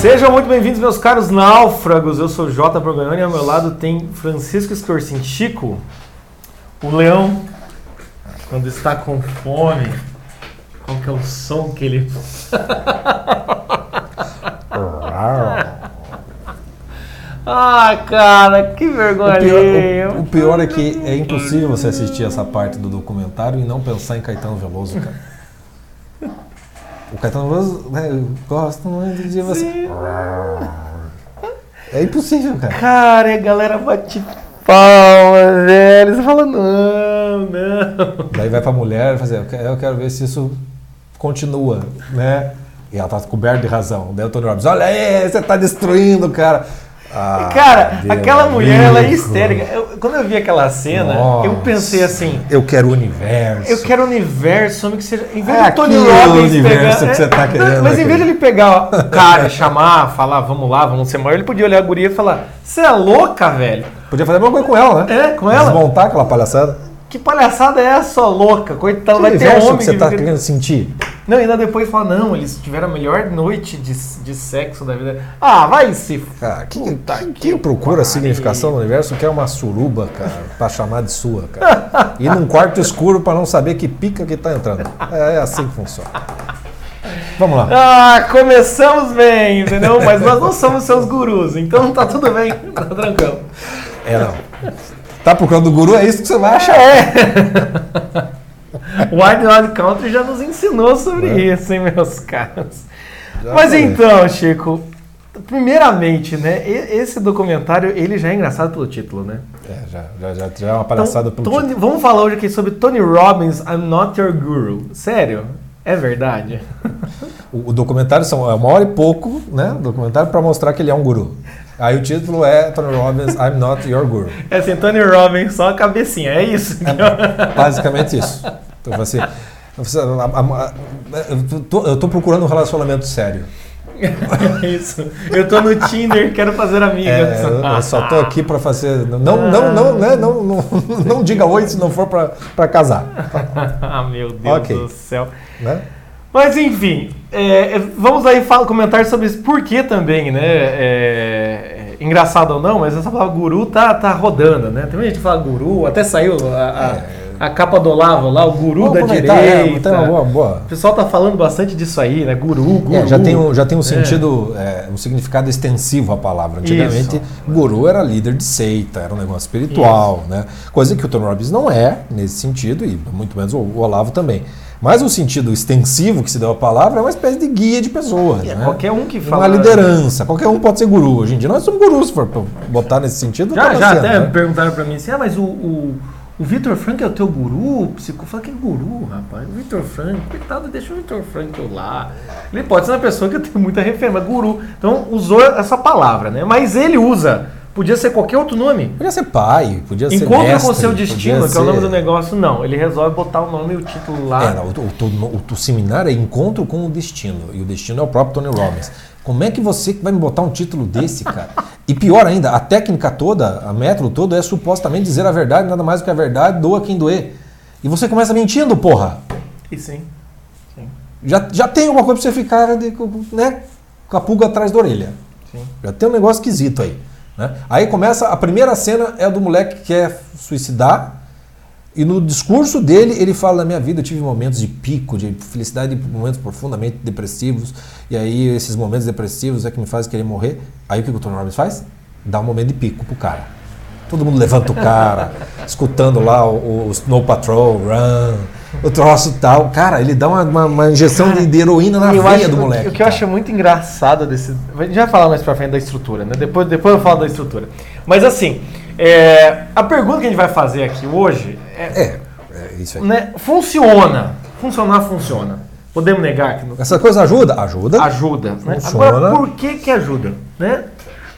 Sejam muito bem-vindos, meus caros náufragos. Eu sou Jota Borgonhoni e ao meu lado tem Francisco Escorcin Chico, o leão, quando está com fome. Qual que é o som que ele. ah, cara, que vergonha. O pior, o- o pior é que é impossível você assistir essa parte do documentário e não pensar em Caetano Veloso, cara. O Caetano Veloso, né, eu gosto muito de você. Sim. É impossível, cara. Cara, a galera bate palma, velho. Você fala, não, não. Daí vai pra mulher e eu quero, eu quero ver se isso continua, né? E ela tá coberta de razão. Daí o Tony Robbins, olha aí, você tá destruindo, cara. Ah, Cara, Deus aquela mulher, ela é histérica. Eu- quando eu vi aquela cena, Nossa. eu pensei assim, Eu quero o universo. eu quero o universo, homem, que seja. Em vez É do Tony Robbins universo pegar. que você tá é, querendo, Mas né, em vez de ele pegar o cara, chamar, falar, vamos lá, vamos ser maior, ele podia olhar a guria e falar: Você é louca, velho? Podia fazer a mesma coisa com ela, né? É, com ela? Desmontar aquela palhaçada. Que palhaçada é essa, louca? Coitado, Que vai ter homem que você que tá querendo sentir? Não, ainda depois fala, não, eles tiveram a melhor noite de, de sexo da vida. Ah, vai se. Cara, quem, Puta quem, que quem procura pariu. a significação do universo quer uma suruba, cara, pra chamar de sua, cara. E num quarto escuro pra não saber que pica que tá entrando. É, é assim que funciona. Vamos lá. Ah, começamos bem, entendeu? Mas nós não somos seus gurus, então tá tudo bem, tá tranquilo. É, não. Tá procurando o guru, é isso que você vai achar. É. O Wild Wild Country já nos ensinou sobre isso, hein, meus caros. Já Mas então, Chico, primeiramente, né, esse documentário, ele já é engraçado pelo título, né? É, já, já, já, já é uma palhaçada Então, pelo Tony- título. vamos falar hoje aqui sobre Tony Robbins, I'm Not Your Guru. Sério? É verdade? O, o documentário são é uma hora e pouco, né? Documentário pra mostrar que ele é um guru. Aí o título é Tony Robbins, I'm Not Your Guru. É assim, Tony Robbins, só a cabecinha, é isso? Basicamente isso. Então, assim, você- a- a- a- eu, tô, eu tô procurando um relacionamento sério. É isso. Eu tô no Tinder, quero fazer amigas. É, eu, só tô aqui pra fazer. Não, não, não, né? Não, não, não diga oi se não for pra casar. ah, meu Deus Ok. do céu. Né? Mas enfim, é, é, vamos aí falar, comentar sobre isso. Por que também, né? é, é, engraçado ou não, mas essa palavra guru tá, tá rodando, né? Tem muita gente que fala guru, até saiu a, a, a capa do Olavo lá, o guru Vamos da é, direita. uma boa, boa. O pessoal tá falando bastante disso aí, né? Guru, guru. É, já tem um, já tem um sentido, é, um significado extensivo a palavra. Antigamente, Isso. guru era líder de seita, era um negócio espiritual, né? Coisa que o Tony Robbins não é nesse sentido e muito menos o, Olavo também. Mas o sentido extensivo que se deu à palavra é uma espécie de guia de pessoas. É, né? qualquer um que Uma fala. liderança, qualquer um pode ser guru. Hoje em dia nós somos gurus, se for botar nesse sentido. Já, tá já sendo, até né? perguntaram pra mim assim: ah, mas o, o, o Vitor Frank é o teu guru? Eu falei, que guru, rapaz? O Vitor Frank, coitado, deixa o Vitor Frank lá. Ele pode ser uma pessoa que tem muita referência, mas guru. Então usou essa palavra, né? Mas ele usa. Podia ser qualquer outro nome. Podia ser pai, podia ser Encontra com o seu destino, que é o nome ser- do negócio, não. Ele resolve botar o nome e o título lá. É, não, o, o, o, o seminário é encontro com o destino. E o destino é o próprio Tony Robbins. Como é que você vai me botar um título desse, cara? E pior ainda, a técnica toda, a método todo é supostamente dizer a verdade, nada mais do que a verdade, doa quem doer. E você começa mentindo, porra. E sim. sim. Já, já tem alguma coisa pra você ficar de- né, com a pulga atrás da orelha. Sim. Já tem um negócio esquisito aí. Né? Aí começa, a primeira cena é do moleque que quer suicidar. E no discurso dele, ele fala: Na minha vida eu tive momentos de pico, de felicidade, momentos profundamente depressivos. E aí, esses momentos depressivos é que me fazem querer morrer. Aí o que o Tony Robbins faz? Dá um momento de pico pro cara. Todo mundo levanta o cara, escutando lá o, o Snow Patrol, Run, o troço tal. Cara, ele dá uma, uma- uma injeção de, de heroína na Eu veia acho- do moleque. O que eu cara. acho muito engraçado desse. A gente vai falar mais pra frente da estrutura, né? Depois, depois eu falo da estrutura. Mas assim, é, a pergunta que a gente vai fazer aqui hoje é. É, é isso aí. né, funciona. Funcionar, funciona. Podemos negar que não Essa coisa ajuda? Ajuda. ajuda. Né? Agora, por que que ajuda? Né?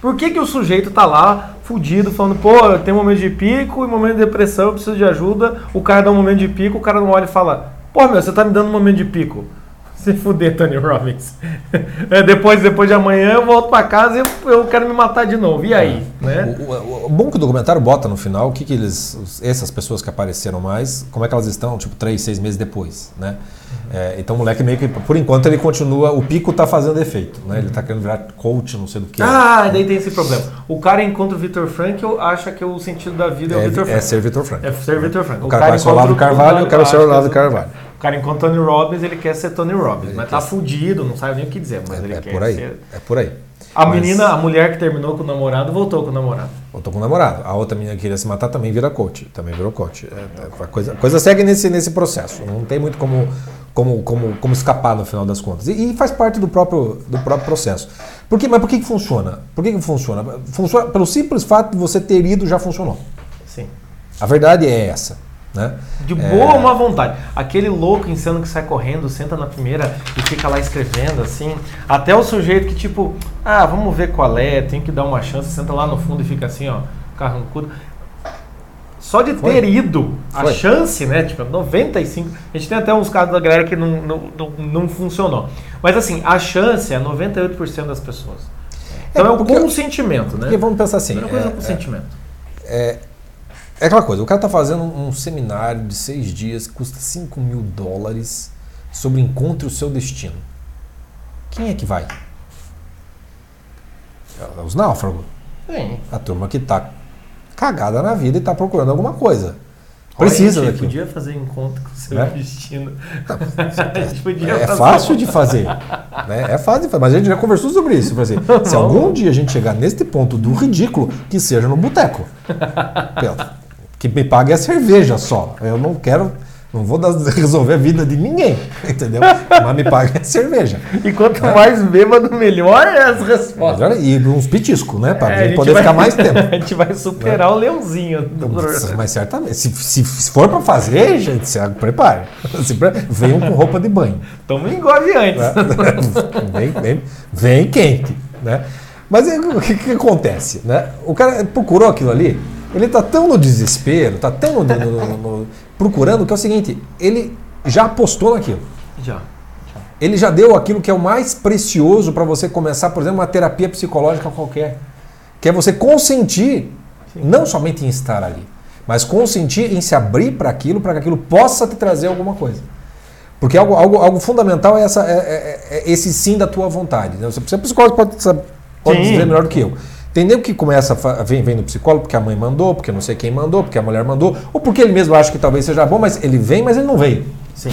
Por que, que o sujeito tá lá, fudido, falando, pô, eu tenho um momento de pico e momento de depressão, eu preciso de ajuda. O cara dá um momento de pico, o cara não olha e fala, pô, meu, você tá me dando um momento de pico. Se fuder, Tony Robbins. É, depois, depois de amanhã eu volto pra casa e eu, eu quero me matar de novo. E aí? Né? O, o- o bom que o documentário bota no final o que, que eles. Essas pessoas que apareceram mais, como é que elas estão, tipo, três, seis meses depois, né? É, então o moleque meio que, por enquanto, ele continua, o pico tá fazendo efeito, né? Ele tá querendo virar coach, não sei do que. Ah, daí tem esse problema. O cara encontra o Victor Frankl, acha que o sentido da vida é, o Victor É, é Frankl. ser Vitor Frank. É ser Victor Frankl. O cara conhece o Olavo encontra Carvalho, eu quero ser o Olavo é Carvalho. O cara encontra Tony Robbins, ele quer ser Tony Robbins. Ele Mas tá ser. fudido, não sabe nem o que dizer, mas ele É, é quer por aí. ser. É por aí. A Mas- menina, a mulher que terminou com o namorado, voltou com o namorado. Tô com um namorado. A outra menina que queria se matar também vira coach. Também virou coach. É, é, a, coisa, a coisa segue nesse, nesse processo. Não tem muito como, como, como, como escapar no final das contas. E, e faz parte do próprio, do próprio processo. Por quê? Mas por que, que funciona? Por que, que funciona? Funciona pelo simples fato de você ter ido já funcionou. Sim. A verdade é essa. Né? De É. boa má vontade. Aquele louco insano que sai correndo, senta na primeira e fica lá escrevendo assim. Até o sujeito que, tipo, ah, vamos ver qual é, tem que dar uma chance, senta lá no fundo e fica assim, ó, carrancudo. Só de Foi. ter ido, a Foi. chance, né? Tipo, 95. A gente tem até uns casos da galera que não, não, não, não funcionou. Mas assim, a chance é 98% das pessoas. Então é, o porque- consentimento, né? Porque vamos pensar assim. Primeira coisa é é- o consentimento. É, é aquela coisa, o cara tá fazendo um seminário de seis dias que custa 5 mil dólares sobre encontre o seu destino. Quem é que vai? É Os náufragos. Sim. A turma que tá cagada na vida e tá procurando alguma coisa. Olha, Precisa a gente daquilo. podia fazer encontro com o seu Né? destino. podia É fácil de fazer. né? É fácil de fazer. Mas a gente já conversou sobre isso. Assim, se algum dia a gente chegar neste ponto do ridículo, que seja no boteco. Que me pague a cerveja só. Eu não quero. Não vou resolver a vida de ninguém. Entendeu? Mas me pague a cerveja. E quanto mais bêbado, melhor é as respostas. E uns petiscos, né? Pra É, poder vai- ficar mais tempo. a gente vai superar o leãozinho. do Mas, mas certamente. Se, se, se for pra fazer, gente, se prepare. Se. Venham com roupa de banho. Toma um engove antes. vem, vem, vem quente, né? Mas o que, que acontece, né? O cara procurou aquilo ali, ele tá tão no desespero, tá tão no- no- no- procurando que é o seguinte, ele já apostou naquilo. Já. Ele já deu aquilo que é o mais precioso para você começar, por exemplo, uma terapia psicológica qualquer, que é você consentir não somente em estar ali, mas consentir em se abrir para aquilo, para que aquilo possa te trazer alguma coisa. Porque algo, algo, algo fundamental é, essa, é, é- é esse sim da tua vontade. Né? Você, você é psicólogo, pode, pode Sim. dizer melhor do que eu. Entendeu que começa a vem, vem no psicólogo porque a mãe mandou, porque não sei quem mandou, porque a mulher mandou, ou porque ele mesmo acha que talvez seja bom, mas ele vem, mas ele não veio. Sim.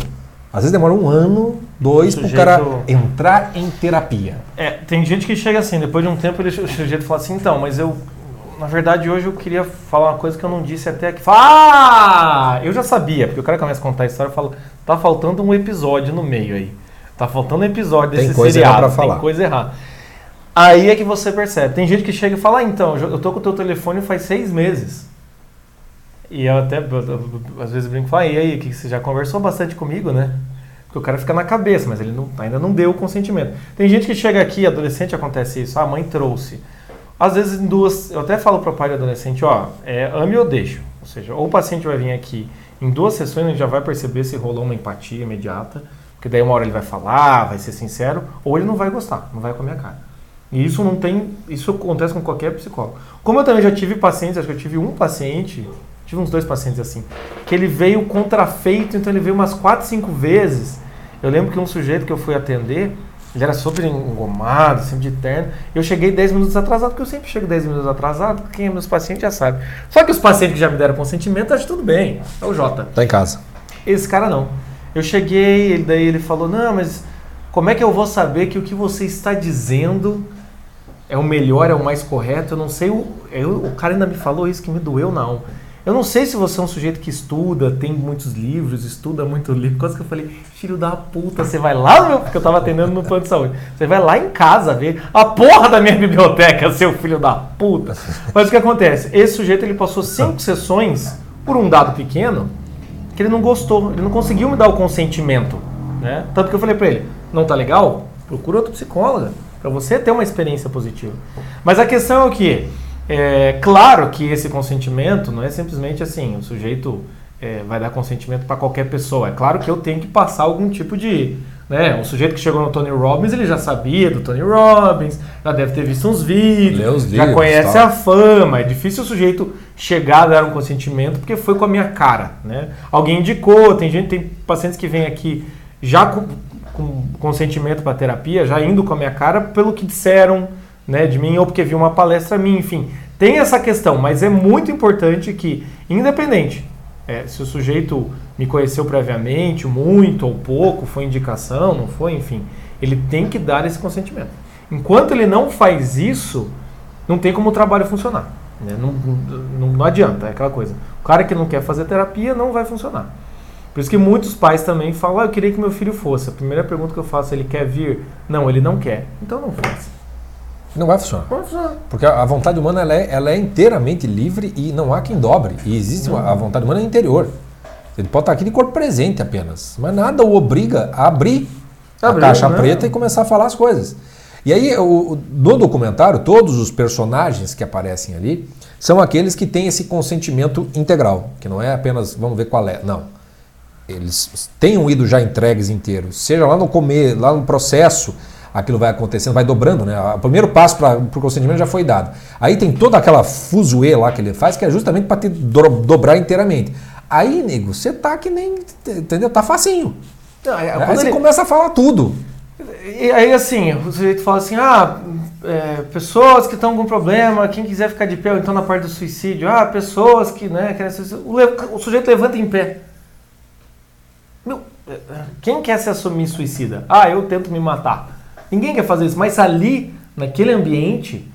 Às vezes demora um ano, dois, para o Sujeito- cara entrar em terapia. É, tem gente que chega assim, depois de um tempo ele, o sujeito fala assim, então, mas eu, na verdade, hoje eu queria falar uma coisa que eu não disse até aqui. Fala, ah, eu já sabia, porque o cara começa a contar a história e fala, tá faltando um episódio no meio aí. Tá faltando um episódio Tem desse coisa seriado, errada pra falar. tem coisa errada. Aí é que você percebe. Tem gente que chega e fala, ah, então, eu tô com o teu telefone faz seis meses. E eu até, às vezes, brinco "Ah, e aí, que você já conversou bastante comigo, né? Porque o cara fica na cabeça, mas ele não- ainda não deu o consentimento. Tem gente que chega aqui, adolescente, acontece isso, "Ah, a mãe trouxe. Às vezes, em duas. Eu até falo para o pai do adolescente: ó, é, ame ou deixo. Ou seja, ou o paciente vai vir aqui em duas sessões, gente já vai perceber se rolou uma empatia imediata, porque daí uma hora ele vai falar, vai ser sincero, ou ele não vai gostar, não vai com a cara. E isso não tem. Isso acontece com qualquer psicólogo. Como eu também já tive pacientes, acho que eu tive um paciente, tive uns dois pacientes assim, que ele veio contrafeito, então ele veio umas quatro, cinco vezes. Eu lembro que um sujeito que eu fui atender, ele era super engomado, sempre de terno. Eu cheguei 10 minutos atrasado, porque eu sempre chego 10 minutos atrasado, quem é meus pacientes já sabe. Só que os pacientes que já me deram consentimento, acho tudo bem. É o Jota. Tá em casa. Esse cara não. Eu cheguei, ele- daí ele falou: Não, mas como é que eu vou saber que o que você está dizendo é o melhor, é o mais correto? Eu não sei. O, eu- o cara ainda me falou isso que me doeu, não. Eu não sei se você é um sujeito que estuda, tem muitos livros, estuda muito livro. Quase que eu falei, filho da puta, você vai lá, meu, porque eu tava atendendo no plano de saúde. Você vai lá em casa ver a porra da minha biblioteca, seu filho da puta. Mas o que acontece? Esse sujeito ele passou cinco sessões por um dado pequeno que ele não gostou, ele não conseguiu me dar o consentimento, né? Tanto que eu falei pra ele, não tá legal? Procura outro psicólogo para você ter uma experiência positiva. Mas a questão é o que é claro que esse consentimento não é simplesmente assim, o sujeito é, vai dar consentimento para qualquer pessoa. É claro que eu tenho que passar algum tipo de, né? O sujeito que chegou no Tony Robbins, ele já sabia do Tony Robbins, já deve ter visto uns vídeos, Leu os já livros, conhece tal. a fama. É difícil o sujeito chegar a dar um consentimento porque foi com a minha cara, né? Alguém indicou, tem gente, tem pacientes que vêm aqui já com, consentimento para terapia, já indo com a minha cara pelo que disseram né, de mim ou porque vi uma palestra minha, enfim. Tem essa questão, mas é muito importante que, independente, é, se o sujeito me conheceu previamente, muito ou pouco, foi indicação, não foi, enfim, ele tem que dar esse consentimento. Enquanto ele não faz isso, não tem como o trabalho funcionar. Né? Não, não, não adianta, é aquela coisa. O cara que não quer fazer terapia não vai funcionar. Por isso que muitos pais também falam, ah, eu queria que meu filho fosse. A primeira pergunta que eu faço, ele quer vir? Não, ele não quer. Então não faça. Não vai funcionar. Não vai funcionar. Porque a vontade humana ela é, ela é inteiramente livre e não há quem dobre. E existe uma, a vontade humana é interior. Ele pode estar aqui de corpo presente apenas. Mas nada o obriga a abrir, abrir a caixa né? preta e começar a falar as coisas. E aí, o, no documentário, todos os personagens que aparecem ali são aqueles que têm esse consentimento integral, que não é apenas vamos ver qual é. Não. Eles tenham ido já entregues inteiros. Seja lá no comer, lá no processo, aquilo vai acontecendo, vai dobrando, né? O primeiro passo para o consentimento já foi dado. Aí tem toda aquela fuzuê lá que ele faz, que é justamente para te dobrar inteiramente. Aí, nego, você tá que nem. Entendeu? Tá facinho. Aí, aí você ele... começa a falar tudo. E aí, assim, o sujeito fala assim: ah, é, pessoas que estão com problema, quem quiser ficar de pé, ou então na parte do suicídio, ah, pessoas que, né, querem o, o sujeito levanta em pé. Quem quer se assumir suicida? Ah, eu tento me matar. Ninguém quer fazer isso, mas ali, naquele ambiente,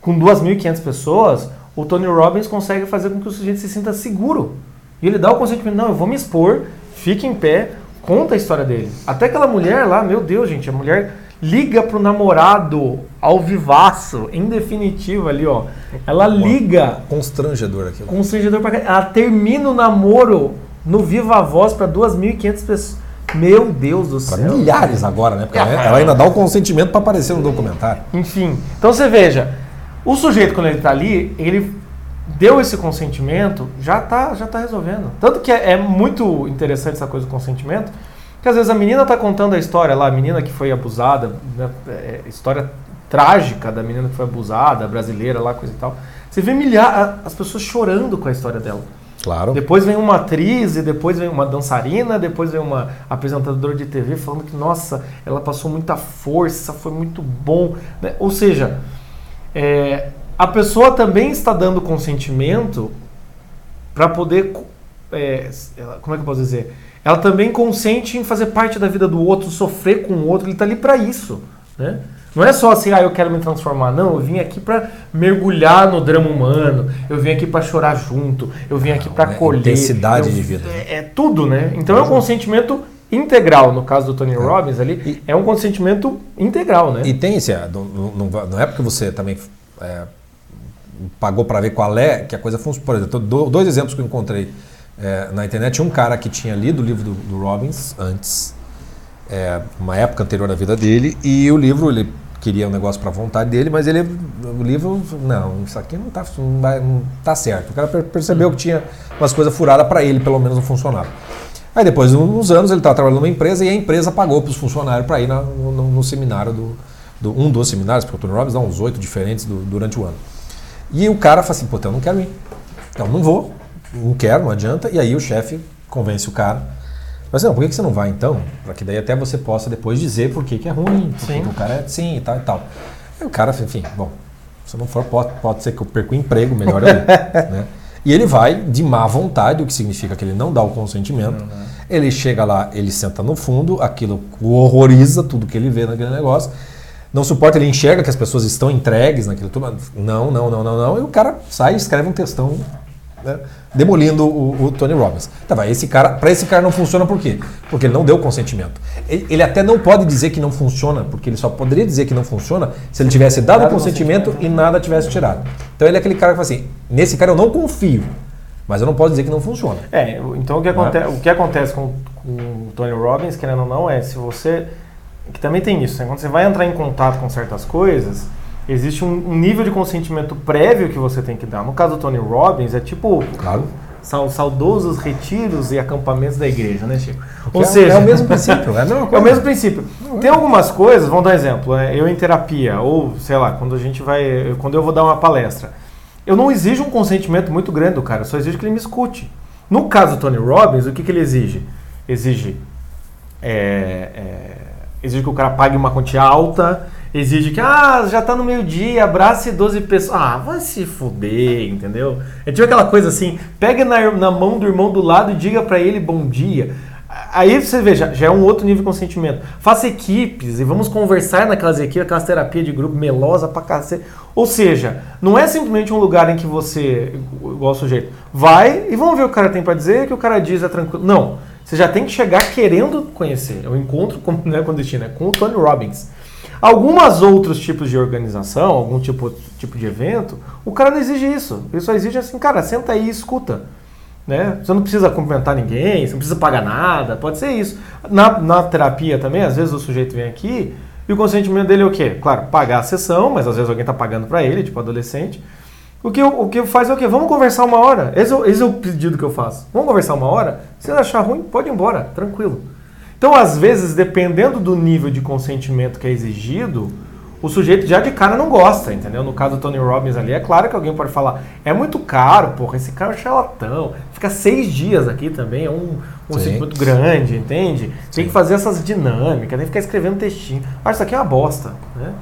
com 2.500 pessoas, o Tony Robbins consegue fazer com que o sujeito se sinta seguro. E ele dá o consentimento, não, eu vou me expor, fique em pé, conta a história dele. Até aquela mulher lá, meu Deus, gente, a mulher liga pro namorado ao vivaço, em definitivo ali, ó. Ela liga. Constrangedor aqui. Constrangedor pra Ela termina o namoro no Viva Voz para 2.500 pessoas. Meu Deus do céu. Pra milhares agora, né? Porque ela ainda dá o consentimento para aparecer no documentário. Enfim. Então você veja, o sujeito quando ele tá ali, ele deu esse consentimento, já tá, já tá resolvendo. Tanto que é, é muito interessante essa coisa do consentimento, que às vezes a menina tá contando a história lá, a menina que foi abusada, né, é, história trágica da menina que foi abusada, brasileira lá, coisa e tal. Você vê milhares, as pessoas chorando com a história dela. Claro. Depois vem uma atriz, e depois vem uma dançarina, depois vem uma apresentadora de TV falando que, nossa, ela passou muita força, foi muito bom. Né? Ou seja, é, a pessoa também está dando consentimento para poder. É, como é que eu posso dizer? Ela também consente em fazer parte da vida do outro, sofrer com o outro, ele está ali para isso. Né? Não é só assim, ah, eu quero me transformar. Não, eu vim aqui para mergulhar no drama humano. Eu vim aqui para chorar junto. Eu vim aqui para é colher. Intensidade eu, de vida. É, é, tudo, né? Então é um consentimento integral. No caso do Tony é. Robbins ali, e, é um consentimento integral, né? E tem esse, é, não, não, não é porque você também é, pagou para ver qual é que a coisa funciona. Por exemplo, dois exemplos que eu encontrei é, na internet. Um cara que tinha lido o livro do, do Robbins antes, é, uma época anterior à vida dele, e o livro ele queria um negócio para vontade dele, mas ele o livro não, isso aqui não está não, não tá certo. O cara percebeu que tinha umas coisas furadas para ele, pelo menos não funcionava. Aí depois de uns anos ele estava trabalhando numa empresa e a empresa pagou para os funcionários para ir na, no, no, seminário do, do, um dos seminários, porque o Tony Robbins dá uns oito diferentes do, durante o ano. E o cara fala assim, pô, então eu não quero ir. Então não vou, não quero, não adianta. E aí o chefe convence o cara mas não, por que você não vai então? Para que daí até você possa depois dizer por que, que é ruim, porque o cara é assim e tal e tal. Aí o cara, enfim, bom, se não for, pode, pode ser que eu perca o emprego, melhor ali. né? E ele vai de má vontade, o que significa que ele não dá o consentimento. Uhum. Ele chega lá, ele senta no fundo, aquilo horroriza tudo que ele vê naquele negócio. Não suporta, ele enxerga que as pessoas estão entregues naquilo tudo. Não, não, não, não, não. E o cara sai e escreve um textão né, demolindo o, o, Tony Robbins. Tá, vai, esse cara, para esse cara não funciona por quê? Porque ele não deu consentimento. Ele, ele, até não pode dizer que não funciona, porque ele só poderia dizer que não funciona se ele tivesse dado consentimento e nada tivesse tirado. Então ele é aquele cara que fala assim: nesse cara eu não confio, mas eu não posso dizer que não funciona. É, então o que, aconte é? o que acontece com, com o Tony Robbins, querendo ou não, é se você. Que também tem isso, né? quando você vai entrar em contato com certas coisas existe um, um, nível de consentimento prévio que você tem que dar. No caso do Tony Robbins, é tipo claro. saudosos retiros e acampamentos da igreja, né, Chico? Ou é, seja, é o mesmo princípio. É, é o mesmo princípio. Tem algumas coisas, vamos dar um exemplo, é, eu em terapia, ou sei lá, quando a gente vai. Quando eu vou dar uma palestra, eu não exijo um consentimento muito grande do cara, eu só exijo que ele me escute. No caso do Tony Robbins, o que, que ele exige? Exige é, é, exige que o cara pague uma quantia alta, exige que, ah, já tá no meio-dia, abrace 12 pessoas. Ah, vai se fuder, entendeu? É tipo aquela coisa assim, pega na, na mão do irmão do lado e diga para ele bom dia. Aí você vê, já, é um outro nível de consentimento. Faça equipes e vamos conversar naquelas equipes, aquelas terapias de grupo melosa pra cacete. Ou seja, não é simplesmente um lugar em que você, igual o sujeito, vai e vamos ver o que o cara tem para dizer, que o cara diz é tranquilo. Não. Você já tem que chegar querendo conhecer. É o encontro com, né, com o destino, é com o Tony Robbins. Algumas outros tipos de organização, algum tipo, tipo de evento, o cara não exige isso. Ele só exige assim, cara, senta aí e escuta. Né? Você não precisa cumprimentar ninguém, você não precisa pagar nada, pode ser isso. Na, na terapia também, às vezes o sujeito vem aqui e o consentimento dele é o quê? Claro, pagar a sessão, mas às vezes alguém está pagando para ele, tipo adolescente. O que, o que faz é o quê? Vamos conversar uma hora. Esse, é esse é o pedido que eu faço. Vamos conversar uma hora? Se achar ruim, pode ir embora, tranquilo. Então, às vezes, dependendo do nível de consentimento que é exigido, o sujeito já de cara não gosta, entendeu? No caso do Tony Robbins ali, é claro que alguém pode falar, é muito caro, porra, esse cara é um charlatão, fica seis dias aqui também, é um, um ciclo muito grande, entende? Tem que fazer essas dinâmicas, tem que ficar escrevendo textinho. Acho isso aqui é uma bosta, né?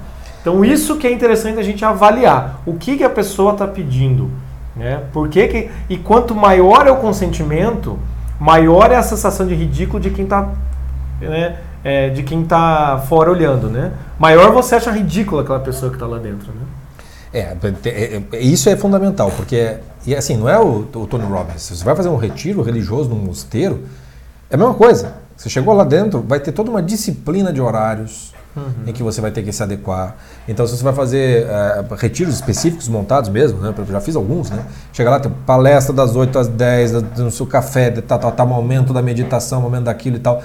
Então isso que é interessante a gente avaliar, o que, que a pessoa está pedindo, né? Por que que, e quanto maior é o consentimento, maior é a sensação de ridículo de quem está né, é, de quem está fora olhando, né? Maior você acha ridícula aquela pessoa que está lá dentro, né? É, é, é, isso é fundamental, porque e assim, não é o, o Tony Robbins. Você vai fazer um retiro religioso num mosteiro, é a mesma coisa. Você chegou lá dentro, vai ter toda uma disciplina de horários uhum. em que você vai ter que se adequar. Então, se você vai fazer é, retiros específicos montados mesmo, né? Já fiz alguns, né? Chega lá, tem palestra das 8 às 10, no seu café, tá, tá, tá, momento da meditação, momento daquilo e tal.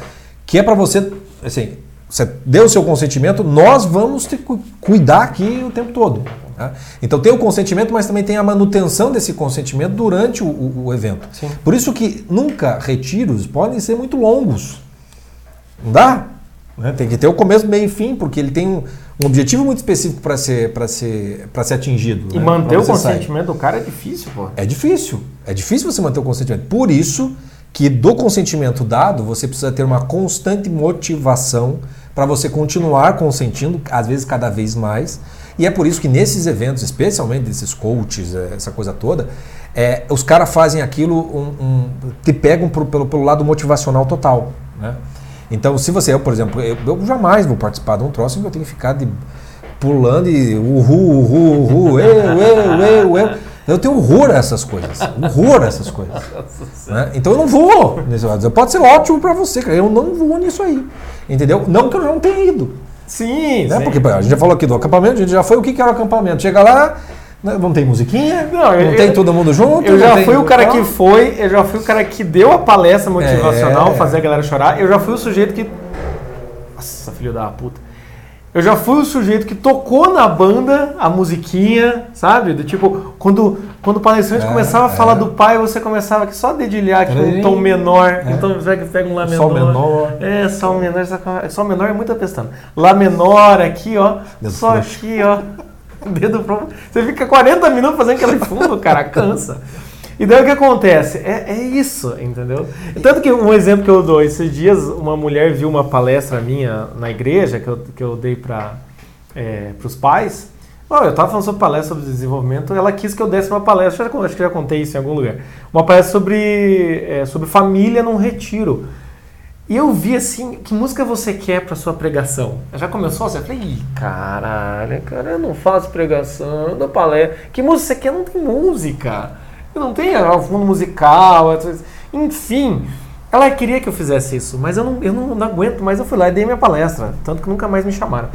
Que é para você assim, você deu o seu consentimento, nós vamos que cuidar aqui o tempo todo. Né? Então tem o consentimento, mas também tem a manutenção desse consentimento durante o, o, o evento. Sim. Por isso que nunca retiros podem ser muito longos. Não dá? Né? Tem que ter o começo, meio e fim, porque ele tem um, um objetivo muito específico para ser, ser, ser atingido. E né? manter o consentimento sai. do cara é difícil, pô. É difícil. É difícil você manter o consentimento. Por isso que do consentimento dado, você precisa ter uma constante motivação para você continuar consentindo, às vezes cada vez mais. E é por isso que nesses eventos, especialmente desses coaches, é, essa coisa toda, é, os caras fazem aquilo, um, um, te pegam pro, pelo, pelo lado motivacional total. Né? Então, se você, eu, por exemplo, eu, eu, jamais vou participar de um troço em que eu tenho que ficar de, pulando e uhul, uhul, uhul, eu, eu, eu, eu. Eu tenho horror a essas coisas. Horror a essas coisas. Né? Então eu não vou nesse lado. Pode ser ótimo para você, cara. Eu não vou nisso aí. Entendeu? Não que eu não tenha ido. Sim, né? sim. Porque a gente já falou aqui do acampamento, a gente já foi o que era o acampamento. Chega lá, né? não tem musiquinha, não, não eu, tem todo mundo junto. Eu já fui o cara que foi, eu já fui o cara que deu a palestra motivacional, é... fazer a galera chorar. Eu já fui o sujeito que. Nossa, filho da puta eu já fui o sujeito que tocou na banda a musiquinha, sabe? Do tipo, quando, quando o palestrante é, começava a falar é. do pai, você começava aqui só a dedilhar aqui um tom menor. É. Então você pega um Lá menor. Sol menor. É, Sol menor. Sol menor é muito apestando. Lá menor aqui, ó. Deus só Deus. aqui, ó. Dedo pro... Você fica 40 minutos fazendo aquele fundo, cara, cansa. E daí o que acontece? É, é isso, entendeu? Tanto que um exemplo que eu dou, esses dias uma mulher viu uma palestra minha na igreja que eu, que eu dei para é, os pais. Oh, eu estava falando sobre palestra sobre desenvolvimento, ela quis que eu desse uma palestra, acho que já contei isso em algum lugar. Uma palestra sobre, é, sobre família num retiro. E eu vi assim, que música você quer para sua pregação? Já começou assim? Eu falei, Ih, caralho, cara, eu não faço pregação, eu dou palestra. Que música você quer? Não tem música não tem fundo musical, enfim. Ela queria que eu fizesse isso, mas eu não, eu não, aguento mais. Eu fui lá e dei minha palestra, tanto que nunca mais me chamaram.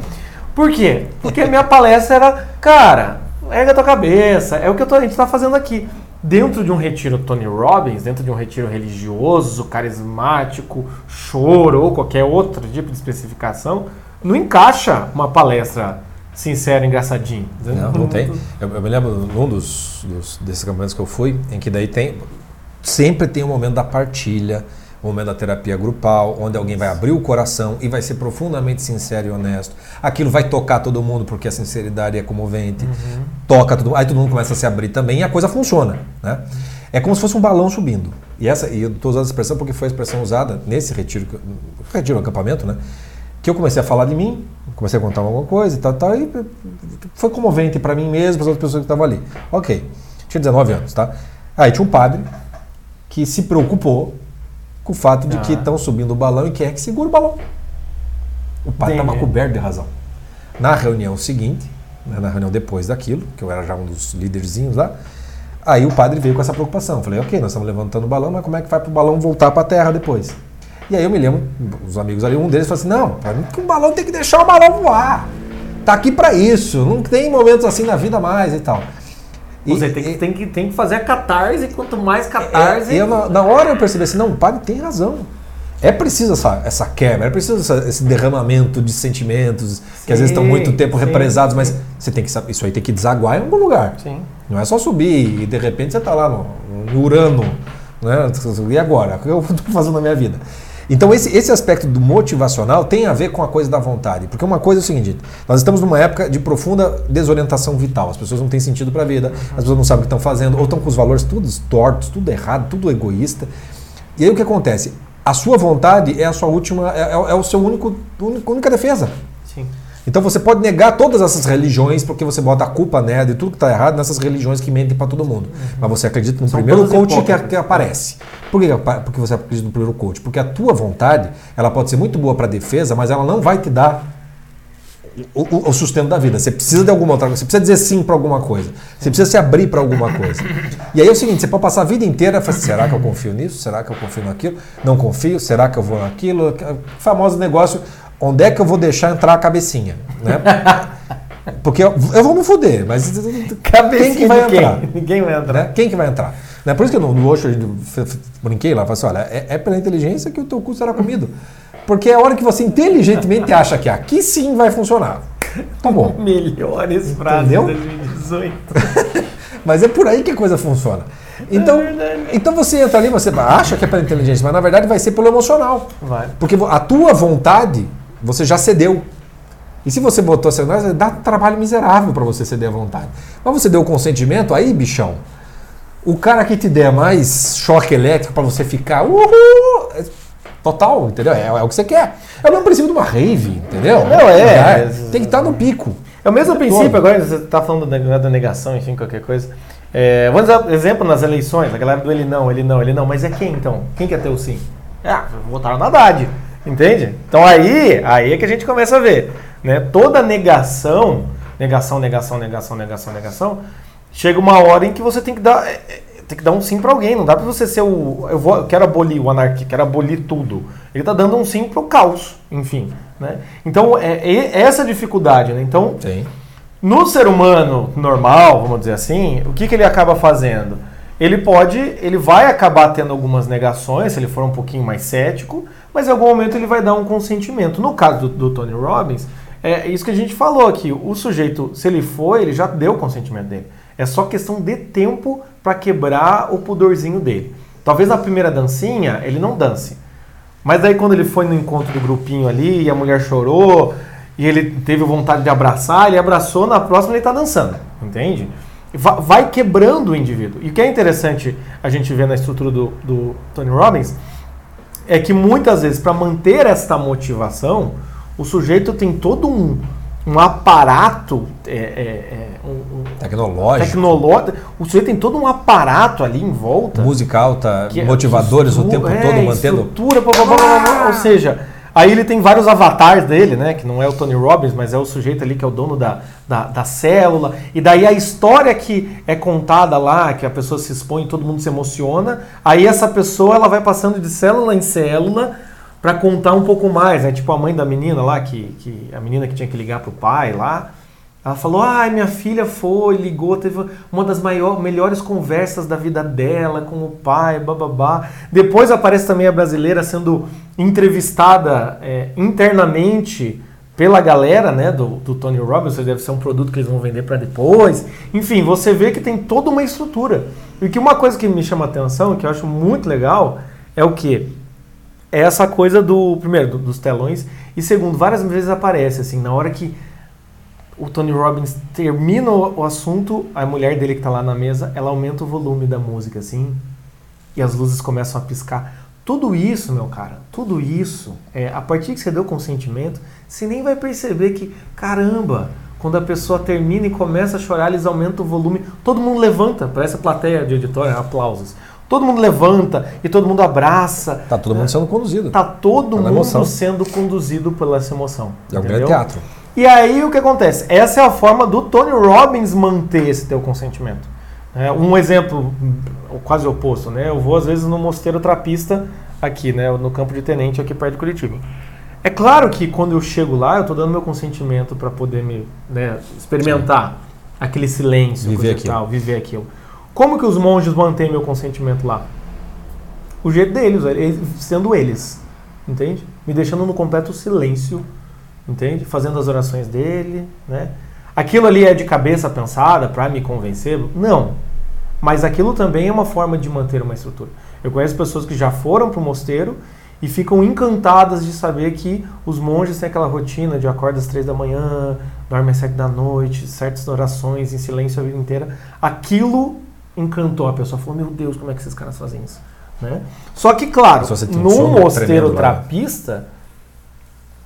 Por quê? Porque a minha palestra era, cara, erga a tua cabeça, é o que tô, a gente está fazendo aqui. Dentro de um retiro Tony Robbins, dentro de um retiro religioso, carismático, choro ou qualquer outro tipo de especificação, não encaixa uma palestra sincero, engraçadinho. Não, não tem. Eu, eu me lembro num dos, dos, desses acampamentos que eu fui, em que daí tem. Sempre tem o um momento da partilha, o um momento da terapia grupal, onde alguém vai abrir o coração e vai ser profundamente sincero e honesto. Aquilo vai tocar todo mundo, porque a sinceridade é comovente. Uhum. Toca todo mundo. Aí todo mundo começa a se abrir também e a coisa funciona. Né? É como se fosse um balão subindo. E essa e eu estou usando essa expressão porque foi a expressão usada nesse retiro, retiro acampamento, né? Que eu comecei a falar de mim, comecei a contar alguma coisa e tal, tal, e foi comovente para mim mesmo, para as outras pessoas que estavam ali. Ok, tinha 19 anos, tá? Aí tinha um padre que se preocupou com o fato de que Ah. estão subindo o balão e quem é que segura o balão? O padre estava coberto de razão. Na reunião seguinte, né, na reunião depois daquilo, que eu era já um dos líderzinhos lá, aí o padre veio com essa preocupação. Eu Falei, ok, nós estamos levantando o balão, mas como é que vai para o balão voltar para a terra depois? E aí eu me lembro, os amigos ali, um deles falou assim, não, para mim que o balão tem que deixar o balão voar. Tá aqui para isso, não tem momentos assim na vida mais e tal. E- Você tem que, e- tem, que, tem que fazer a catarse, quanto mais catarse. é, eu, na, na hora eu percebi assim, não, o padre tem razão. É preciso essa, essa quebra, é preciso essa- esse derramamento de sentimentos que às vezes estão Sim, muito tempo sim, represados, mas sim. você tem que saber, isso aí tem que desaguar em algum lugar. Sim. Não é só subir e de repente você está lá no, no Urano, né? E agora? O que eu estou fazendo na minha vida? Então esse, esse aspecto do motivacional tem a ver com a coisa da vontade, porque uma coisa é o seguinte: nós estamos numa época de profunda desorientação vital. As pessoas não têm sentido para a vida, as pessoas não sabem o que estão fazendo, ou estão com os valores tudo tortos, tudo errado, tudo egoísta. E aí o que acontece? A sua vontade é a sua última, é, é- é o seu único, único única defesa. Então você pode negar todas essas religiões porque você bota a culpa nela e tudo que está errado nessas religiões que mentem para todo mundo. Mas você acredita no Uhum. São primeiro coach que, que aparece. Por que, porque você acredita no primeiro coach? Porque a tua vontade ela pode ser muito boa para defesa, mas ela não vai te dar o, o- sustento da vida. Você precisa de alguma outra coisa. Você precisa dizer sim para alguma coisa. Você precisa se abrir para alguma coisa. E aí é o seguinte: você pode passar a vida inteira falando, assim, será que eu confio nisso? Será que eu confio naquilo? Não confio? Será que eu vou naquilo? O famoso negócio: onde é que eu vou deixar entrar a cabecinha? Né? Porque eu, eu vou me fuder, mas quem que vai de entrar? Ninguém vai entrar. Né? Quem que vai entrar? Né? Por isso que no, no Osho brinquei lá, falei assim, olha, é, é pela inteligência que o teu cu será comido. Porque é a hora que você inteligentemente acha que aqui sim vai funcionar. Tá bom. Melhores frases de 2018. Mas é por aí que a coisa funciona. Então, É então você entra ali, você acha que é pela inteligência, mas na verdade vai ser pelo emocional. Vai. Porque a tua vontade, você já cedeu. E se você botou essa vontade, dá trabalho miserável para você ceder a vontade. Mas você deu o consentimento, aí, bichão, o cara que te der mais choque elétrico para você ficar, uhul, é total, entendeu? É, é o que você quer. É o mesmo princípio de uma rave, entendeu? Não, é. Tem que estar no pico. É o mesmo princípio, Todo. agora você está falando da, da negação, enfim, qualquer coisa. É, vamos dar exemplo nas eleições, a galera do ele não, ele não, ele não, mas é quem então? Quem quer ter o sim? Ah, votaram na Haddad, entende? Então aí, aí é que a gente começa a ver, né? Toda negação, negação, negação, negação, negação, negação, chega uma hora em que você tem que dar, é, é, tem que dar um sim para alguém, não dá para você ser o, eu, vou, eu quero abolir o anarquia, quero abolir tudo. Ele tá dando um sim pro caos, enfim, né? Então é, é essa dificuldade, né? Então Tem. no ser humano normal, vamos dizer assim, o que, que ele acaba fazendo? Ele pode, ele vai acabar tendo algumas negações, se ele for um pouquinho mais cético, mas em algum momento ele vai dar um consentimento. No caso do, do Tony Robbins, é isso que a gente falou aqui. O sujeito, se ele for, ele já deu o consentimento dele. É só questão de tempo para quebrar o pudorzinho dele. Talvez na primeira dancinha ele não dance. Mas daí quando ele foi no encontro do grupinho ali e a mulher chorou e ele teve vontade de abraçar, ele abraçou, na próxima ele está dançando, entende? Va- Vai quebrando o indivíduo. E o que é interessante a gente ver na estrutura do, do Tony Robbins é que muitas vezes para manter esta motivação, o sujeito tem todo um, um aparato é, é, é, um, um Tecnológico. tecnológico. O sujeito tem todo um aparato ali em volta. Música alta, Que é motivadores o tempo todo é, mantendo. Estrutura, blá, blá, blá, blá. Ou seja, aí ele tem vários avatares dele, né? Que não é o Tony Robbins, mas é o sujeito ali que é o dono da, da, da célula. E daí a história que é contada lá, que a pessoa se expõe, todo mundo se emociona. Aí essa pessoa ela vai passando de célula em célula para contar um pouco mais, né? Tipo a mãe da menina lá, que, que a menina que tinha que ligar pro pai lá. Ela falou: ai, minha filha foi, ligou, teve uma das maior, melhores conversas da vida dela com o pai, bababá. Depois aparece também a brasileira sendo entrevistada é, internamente pela galera né, do, do Tony Robbins, deve ser um produto que eles vão vender para depois. Enfim, você vê que tem toda uma estrutura. E que uma coisa que me chama atenção, que eu acho muito legal, é o que? É essa coisa do, primeiro, do- dos telões, e segundo, várias vezes aparece, assim, na hora que o Tony Robbins termina o assunto, a mulher dele que tá lá na mesa, ela aumenta o volume da música, assim. e as luzes começam a piscar. Tudo isso, meu cara, tudo isso, é, a partir que você deu consentimento, você nem vai perceber que, caramba, quando a pessoa termina e começa a chorar, eles aumentam o volume. Todo mundo levanta, para essa plateia de editória, aplausos. Todo mundo levanta e todo mundo abraça. Tá todo mundo sendo conduzido. Tá todo Pela mundo emoção. sendo conduzido pela essa emoção. É um grande teatro. E aí o que acontece? Essa é a forma do Tony Robbins manter esse teu consentimento. É, um exemplo quase oposto, né? Eu vou às vezes no mosteiro trapista aqui, né? No campo de tenente aqui perto de Curitiba. É claro que quando eu chego lá, eu estou dando meu consentimento para poder me né, experimentar aquele silêncio, Viver aquilo. tal, viver aquilo. Como que os monges mantêm meu consentimento lá? O jeito deles, eles- sendo eles, entende? Me deixando no completo silêncio, entende? Fazendo as orações dele, né? Aquilo ali é de cabeça pensada para me convencer? Não. Mas aquilo também é uma forma de manter uma estrutura. Eu conheço pessoas que já foram para o mosteiro e ficam encantadas de saber que os monges têm aquela rotina de acorda às três da manhã, dorme às sete da noite, certas orações em silêncio a vida inteira. Aquilo encantou a pessoa. Falou, meu Deus, como é que esses caras fazem isso? Né? Só que, claro, um no mosteiro trapista,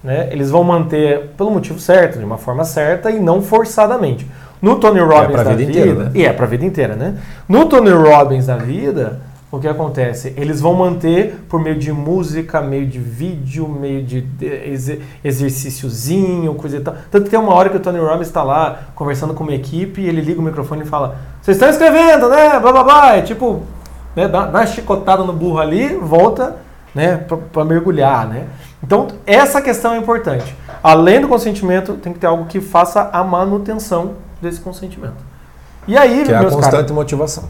né, eles vão manter pelo motivo certo, de uma forma certa e não forçadamente. No Tony Robbins pra da vida vida, inteira, né? e é pra vida inteira, né? No Tony Robbins da vida, o que acontece? Eles vão manter por meio de música, meio de vídeo, meio de de- exer- exercíciozinho, coisa e tal. Tanto que tem uma hora que o Tony Robbins está lá conversando com uma equipe e ele liga o microfone e fala: Vocês estão escrevendo, né? Blá blá blá. É tipo, né, dá, dá uma chicotada no burro ali, volta né, para mergulhar, né? Então, essa questão é importante. Além do consentimento, tem que ter algo que faça a manutenção desse consentimento. E aí, Que é a constante caras, motivação.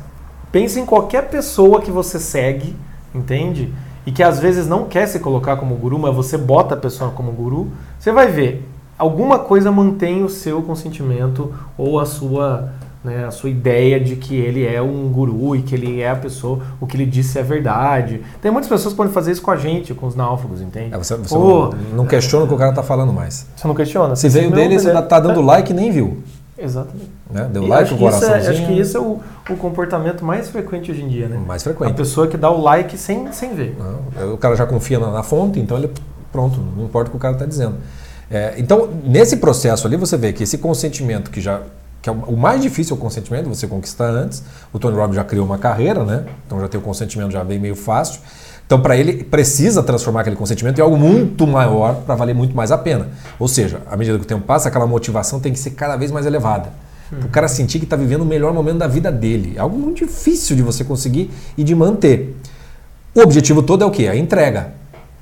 pense em qualquer pessoa que você segue, entende? E que às vezes não quer se colocar como guru, mas você bota a pessoa como guru, você vai ver, alguma coisa mantém o seu consentimento ou a sua, né, a sua ideia de que ele é um guru e que ele é a pessoa, o que ele disse é verdade. Tem muitas pessoas que podem fazer isso com a gente, com os náufragos, entende? É, você você Pô, não questiona o que o cara tá falando mais. você não questiona. Se veio não, dele, você beleza. tá dando like e nem viu. Exatamente. Né? Deu E like, o é, coraçãozinho. acho que isso é o, o comportamento mais frequente hoje em dia, né? mais A frequente. pessoa que dá o like sem, sem ver. Não, o cara já confia na, na fonte, então ele pronto, não importa o que o cara está dizendo. É, então, nesse processo ali, você vê que esse consentimento que já que é o mais difícil é o consentimento, você conquistar antes. O Tony Robbins já criou uma carreira, né? Então já tem o consentimento já bem meio fácil. Então, para ele, precisa transformar aquele consentimento em algo muito maior para valer muito mais a pena. Ou seja, à medida que o tempo passa, aquela motivação tem que ser cada vez mais elevada. Para o cara sentir que está vivendo o melhor momento da vida dele. É algo muito difícil de você conseguir e de manter. O objetivo todo é o quê? A entrega.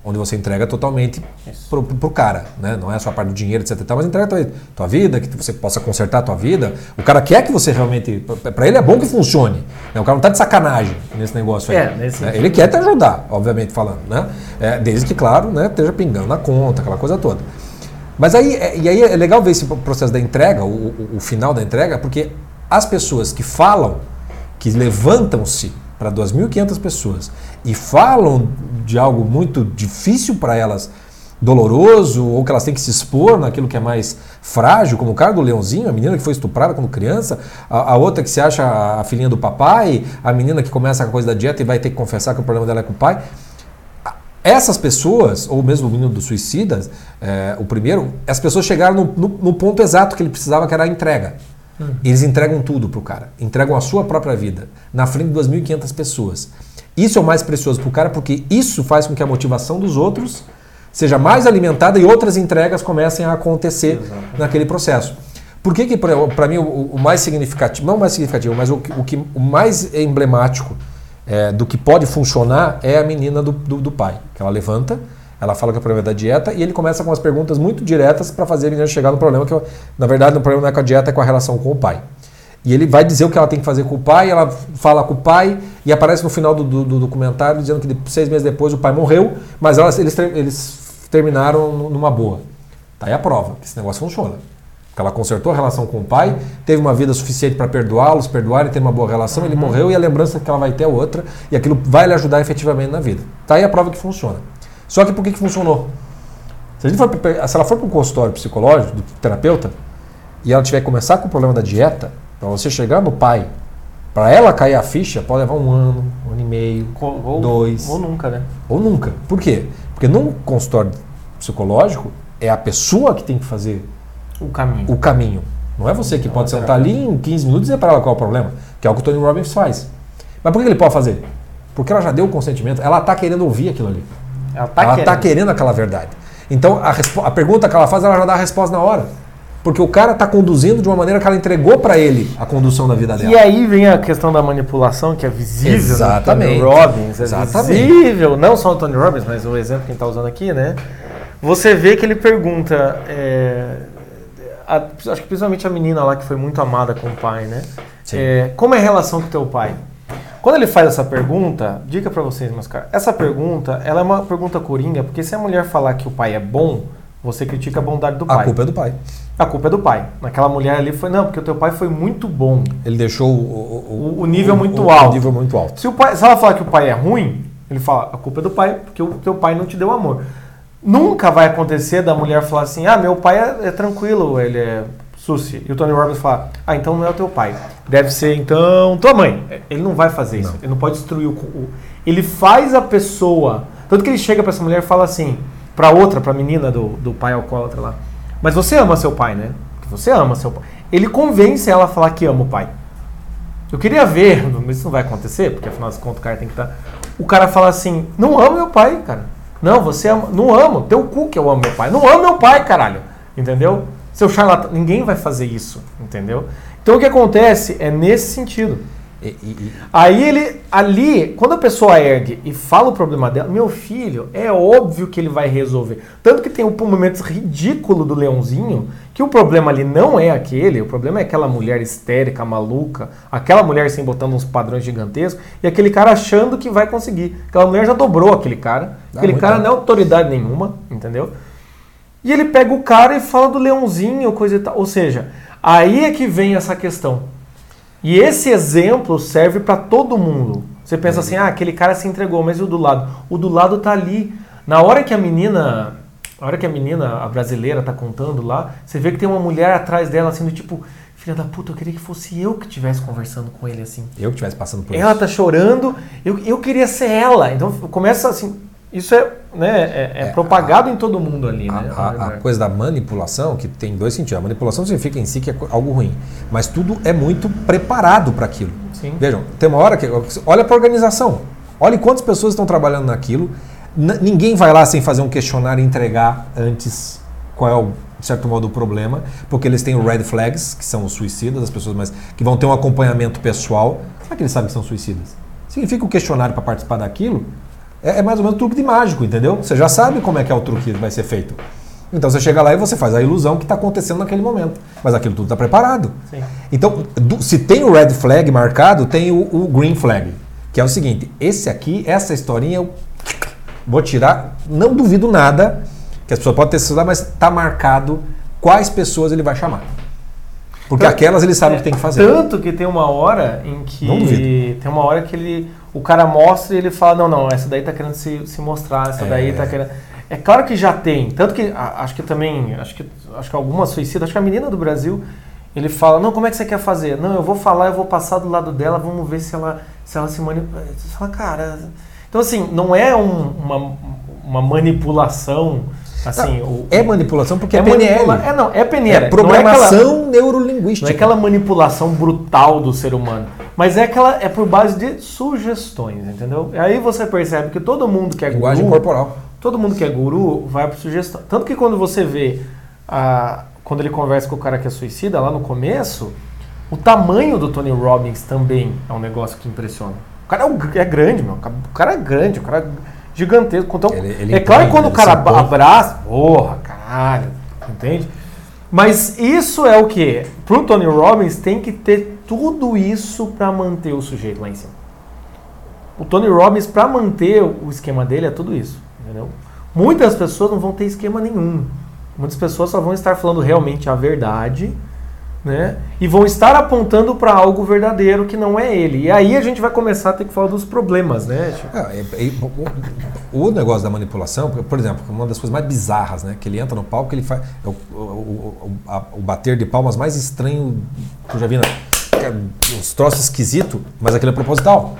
Onde você entrega totalmente pro, pro cara, né? Não é só a parte do dinheiro, etc. tal, Mas entrega tua, tua vida, que você possa consertar a tua vida. O cara quer que você realmente. Para ele é bom que funcione. né? O cara não tá de sacanagem nesse negócio aí. É, nesse né? Ele quer te ajudar, obviamente falando, né? É, desde que, claro, né, esteja pingando na conta, aquela coisa toda. Mas aí, é- e aí é legal ver esse processo da entrega, o, o- o final da entrega, porque as pessoas que falam, que levantam-se para 2.500 pessoas e falam de algo muito difícil para elas, doloroso, ou que elas têm que se expor naquilo que é mais frágil, como o cara do Leãozinho, a menina que foi estuprada quando criança, a, a outra que se acha a filhinha do papai, a menina que começa com a coisa da dieta e vai ter que confessar que o problema dela é com o pai. Essas pessoas, ou mesmo o menino do suicida, é, o primeiro, as pessoas chegaram no, no- no ponto exato que ele precisava, que era a entrega. Eles entregam tudo pro cara, entregam a sua própria vida, na frente de 2.500 pessoas. Isso é o mais precioso pro cara, porque isso faz com que a motivação dos outros seja mais alimentada e outras entregas comecem a acontecer naquele processo. Por que, que para mim, o, o mais significativo, não o mais significativo, mas o, o, que, o mais emblemático é, do que pode funcionar é a menina do, do, do pai, que ela levanta, ela fala que é o problema é da dieta e ele começa com umas perguntas muito diretas para fazer a menina chegar no problema, que eu- na verdade o problema não é com a dieta, é com a relação com o pai. E ele vai dizer o que ela tem que fazer com o pai, ela fala com o pai e aparece no final do, do- do documentário dizendo que seis meses depois o pai morreu, mas elas, eles, eles terminaram nu- numa boa. Tá aí a prova que esse negócio funciona. Porque ela consertou a relação com o pai, teve uma vida suficiente para perdoá-los, perdoarem, ter uma boa relação, ele morreu e a lembrança que ela vai ter é outra, e aquilo vai lhe ajudar efetivamente na vida. Tá aí a prova que funciona. Só que por que, que funcionou? Se, for, se ela for para um consultório psicológico, do terapeuta, e ela tiver que começar com o problema da dieta, para você chegar no pai Para ela cair a ficha, pode levar um ano, um ano e meio, Ou, dois, Ou nunca, né? ou nunca. Por quê? Porque num consultório psicológico, é a pessoa que tem que fazer O caminho. o caminho. Não é você que Não, pode é sentar ali em 15 minutos e dizer para ela qual é o problema, que é o que o Tony Robbins faz. Mas por que ele pode fazer? Porque ela já deu o consentimento, ela está querendo ouvir aquilo ali. Ela tá ela querendo. está querendo aquela verdade. Então a, a pergunta que ela faz, ela já dá a resposta na hora. Porque o cara está conduzindo de uma maneira que ela entregou para ele a condução da vida dela. E aí vem a questão da manipulação, que é visível Exatamente. no Tony Robbins. É Exatamente. visível, não só no Tony Robbins, mas o exemplo que a gente está usando aqui, né? Você vê que ele pergunta, é, a- acho que principalmente a menina lá que foi muito amada com o pai, né? É, como é a relação com o teu pai? Quando ele faz essa pergunta, dica pra vocês, meus caras, essa pergunta, ela é uma pergunta coringa, porque se a mulher falar que o pai é bom, você critica a bondade do a pai. culpa é do pai. A culpa é do pai. Aquela mulher ali foi, não, porque o teu pai foi muito bom. Ele deixou o, O- o nível muito o alto. nível muito alto. Se, o pai, se ela falar que o pai é ruim, ele fala, a culpa é do pai, porque o teu pai não te deu amor. Nunca vai acontecer da mulher falar assim, ah, meu pai é, é tranquilo, ele é suci. E o Tony Robbins fala, ah, então não é o teu pai. Deve ser, então, tua mãe. Ele não vai fazer isso. Não. Ele não pode destruir o, o... Ele faz a pessoa... Tanto que ele chega pra essa mulher e fala assim, pra outra, pra menina do, do pai alcoólatra lá, mas você ama seu pai, né? Você ama seu pai. Ele convence ela a falar que ama o pai. Eu queria ver, mas isso não vai acontecer, porque afinal das contas o cara tem que estar. O cara fala assim: não amo meu pai, cara. Não, você ama. Não amo. Teu cu que eu amo meu pai. Não amo meu pai, caralho. Entendeu? Seu charlatão. Ninguém vai fazer isso. Entendeu? Então o que acontece é nesse sentido. E- e- Aí ele, ali, quando a pessoa ergue e fala o problema dela, meu filho, é óbvio que ele vai resolver. Tanto que tem um momento ridículo do leãozinho, que o problema ali não é aquele, o problema é aquela mulher histérica, maluca, aquela mulher sem botando uns padrões gigantescos, e aquele cara achando que vai conseguir. Aquela mulher já dobrou aquele cara, Dá aquele cara não é autoridade nenhuma, entendeu? E ele pega o cara e fala do leãozinho, coisa e tal. Ou seja, aí é que vem essa questão. E esse exemplo serve para todo mundo. Você pensa assim, ah, aquele cara se entregou, mas e o do lado? O do lado tá ali. Na hora que a menina, na hora que a menina, a brasileira, tá contando lá, você vê que tem uma mulher atrás dela, assim, do tipo, filha da puta, eu queria que fosse eu que estivesse conversando com ele, assim. eu que estivesse passando por Ela isso. tá chorando, eu, eu queria ser ela. Então começa assim, isso é, né, é, é É, propagado em todo mundo ali, né? A, a- a coisa da manipulação, que tem dois sentidos. A manipulação significa em si que é algo ruim, mas tudo é muito preparado para aquilo. Sim. Vejam, tem uma hora que. Olha para a organização. Olhe quantas pessoas estão trabalhando naquilo. N- ninguém vai lá sem fazer um questionário e entregar antes qual é o, de certo modo, o problema, porque eles têm o red flags, que são os suicidas, as pessoas mais, que vão ter um acompanhamento pessoal. Será que eles sabem que são suicidas? Significa o questionário para participar daquilo é, é mais ou menos truque de mágico, entendeu? Você já sabe como é que é o truque que vai ser feito. Então você chega lá e você faz a ilusão que está acontecendo naquele momento. Mas aquilo tudo está preparado. Sim. Então, do- se tem o red flag marcado, tem o, o green flag. Que é o seguinte: esse aqui, essa historinha, eu vou tirar. Não duvido nada que as pessoas podem ter celular, mas está marcado quais pessoas ele vai chamar. Porque Tanto- aquelas ele sabe o É, que tem que fazer. Tanto que tem uma hora em que. Não duvido. Tem uma hora que ele. O cara mostra e ele fala, não, não, essa daí tá querendo se, se mostrar, essa É. daí tá querendo. É claro que já tem. Tanto que a- acho que também. Acho que, acho que algumas suicidas, acho que a menina do Brasil, ele fala, não, como é que você quer fazer? Não, eu vou falar, eu vou passar do lado dela, vamos ver se ela se, ela se manipula. Você fala, cara. Então assim, não é um- uma, uma manipulação. Assim, o, É manipulação porque é, é PNL. manipula- É, não, é PNL. É Não é aquela- programação neurolinguística. não é aquela manipulação brutal do ser humano, mas é aquela é por base de sugestões, entendeu? E aí você percebe que todo mundo que é linguagem guru, corporal. todo mundo que é guru vai por sugestão. Tanto que quando você vê a, quando ele conversa com o cara que é suicida lá no começo, o tamanho do Tony Robbins também é um negócio que impressiona. O cara é, é grande, meu. O cara é grande, o cara é gigantesco. Então, Ele- ele é claro que quando o cara abraça, porra, caralho, entende? Mas isso é o que? Pro Tony Robbins tem que ter tudo isso para manter o sujeito lá em cima. O Tony Robbins, para manter o esquema dele, é tudo isso. Entendeu? Muitas pessoas não vão ter esquema nenhum. Muitas pessoas só vão estar falando realmente a verdade, né? E vão estar apontando para algo verdadeiro que não é ele. E aí a gente vai começar a ter que falar dos problemas, né? Chico? É, é, é, o, o negócio da manipulação, por- exemplo, uma das coisas mais bizarras, né? Que ele entra no palco, ele faz é o, o, a- o bater de palmas mais estranho que eu já vi na, uns troços esquisitos, mas aquilo é proposital.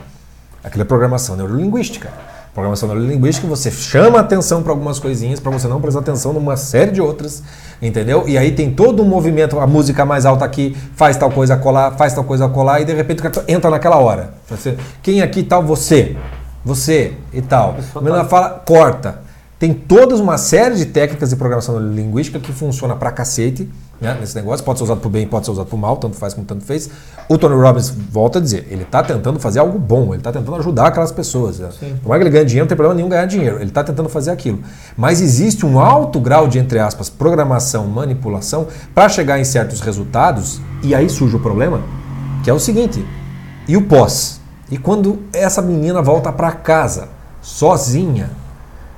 Aquilo é programação neurolinguística. Programação neurolinguística, você chama atenção para algumas coisinhas para você não prestar atenção numa série de outras, entendeu? E aí tem todo um movimento, a música mais alta aqui faz tal coisa colar, faz tal coisa colar, e de repente entra naquela hora. Você, Quem aqui tal? Você. Você e tal. A menina tá... fala, corta. Tem toda uma série de técnicas de programação linguística que funciona pra cacete né, nesse negócio. Pode ser usado para bem, pode ser usado para mal, tanto faz como tanto fez. O Tony Robbins volta a dizer, ele está tentando fazer algo bom, ele está tentando ajudar aquelas pessoas. Né? Por mais que ele ganhe dinheiro, não tem problema nenhum ganhar dinheiro. Ele está tentando fazer aquilo. Mas existe um alto grau de, entre aspas, programação, manipulação, para chegar em certos resultados, e aí surge o problema, que é o seguinte: e o pós? E quando essa menina volta para casa, sozinha,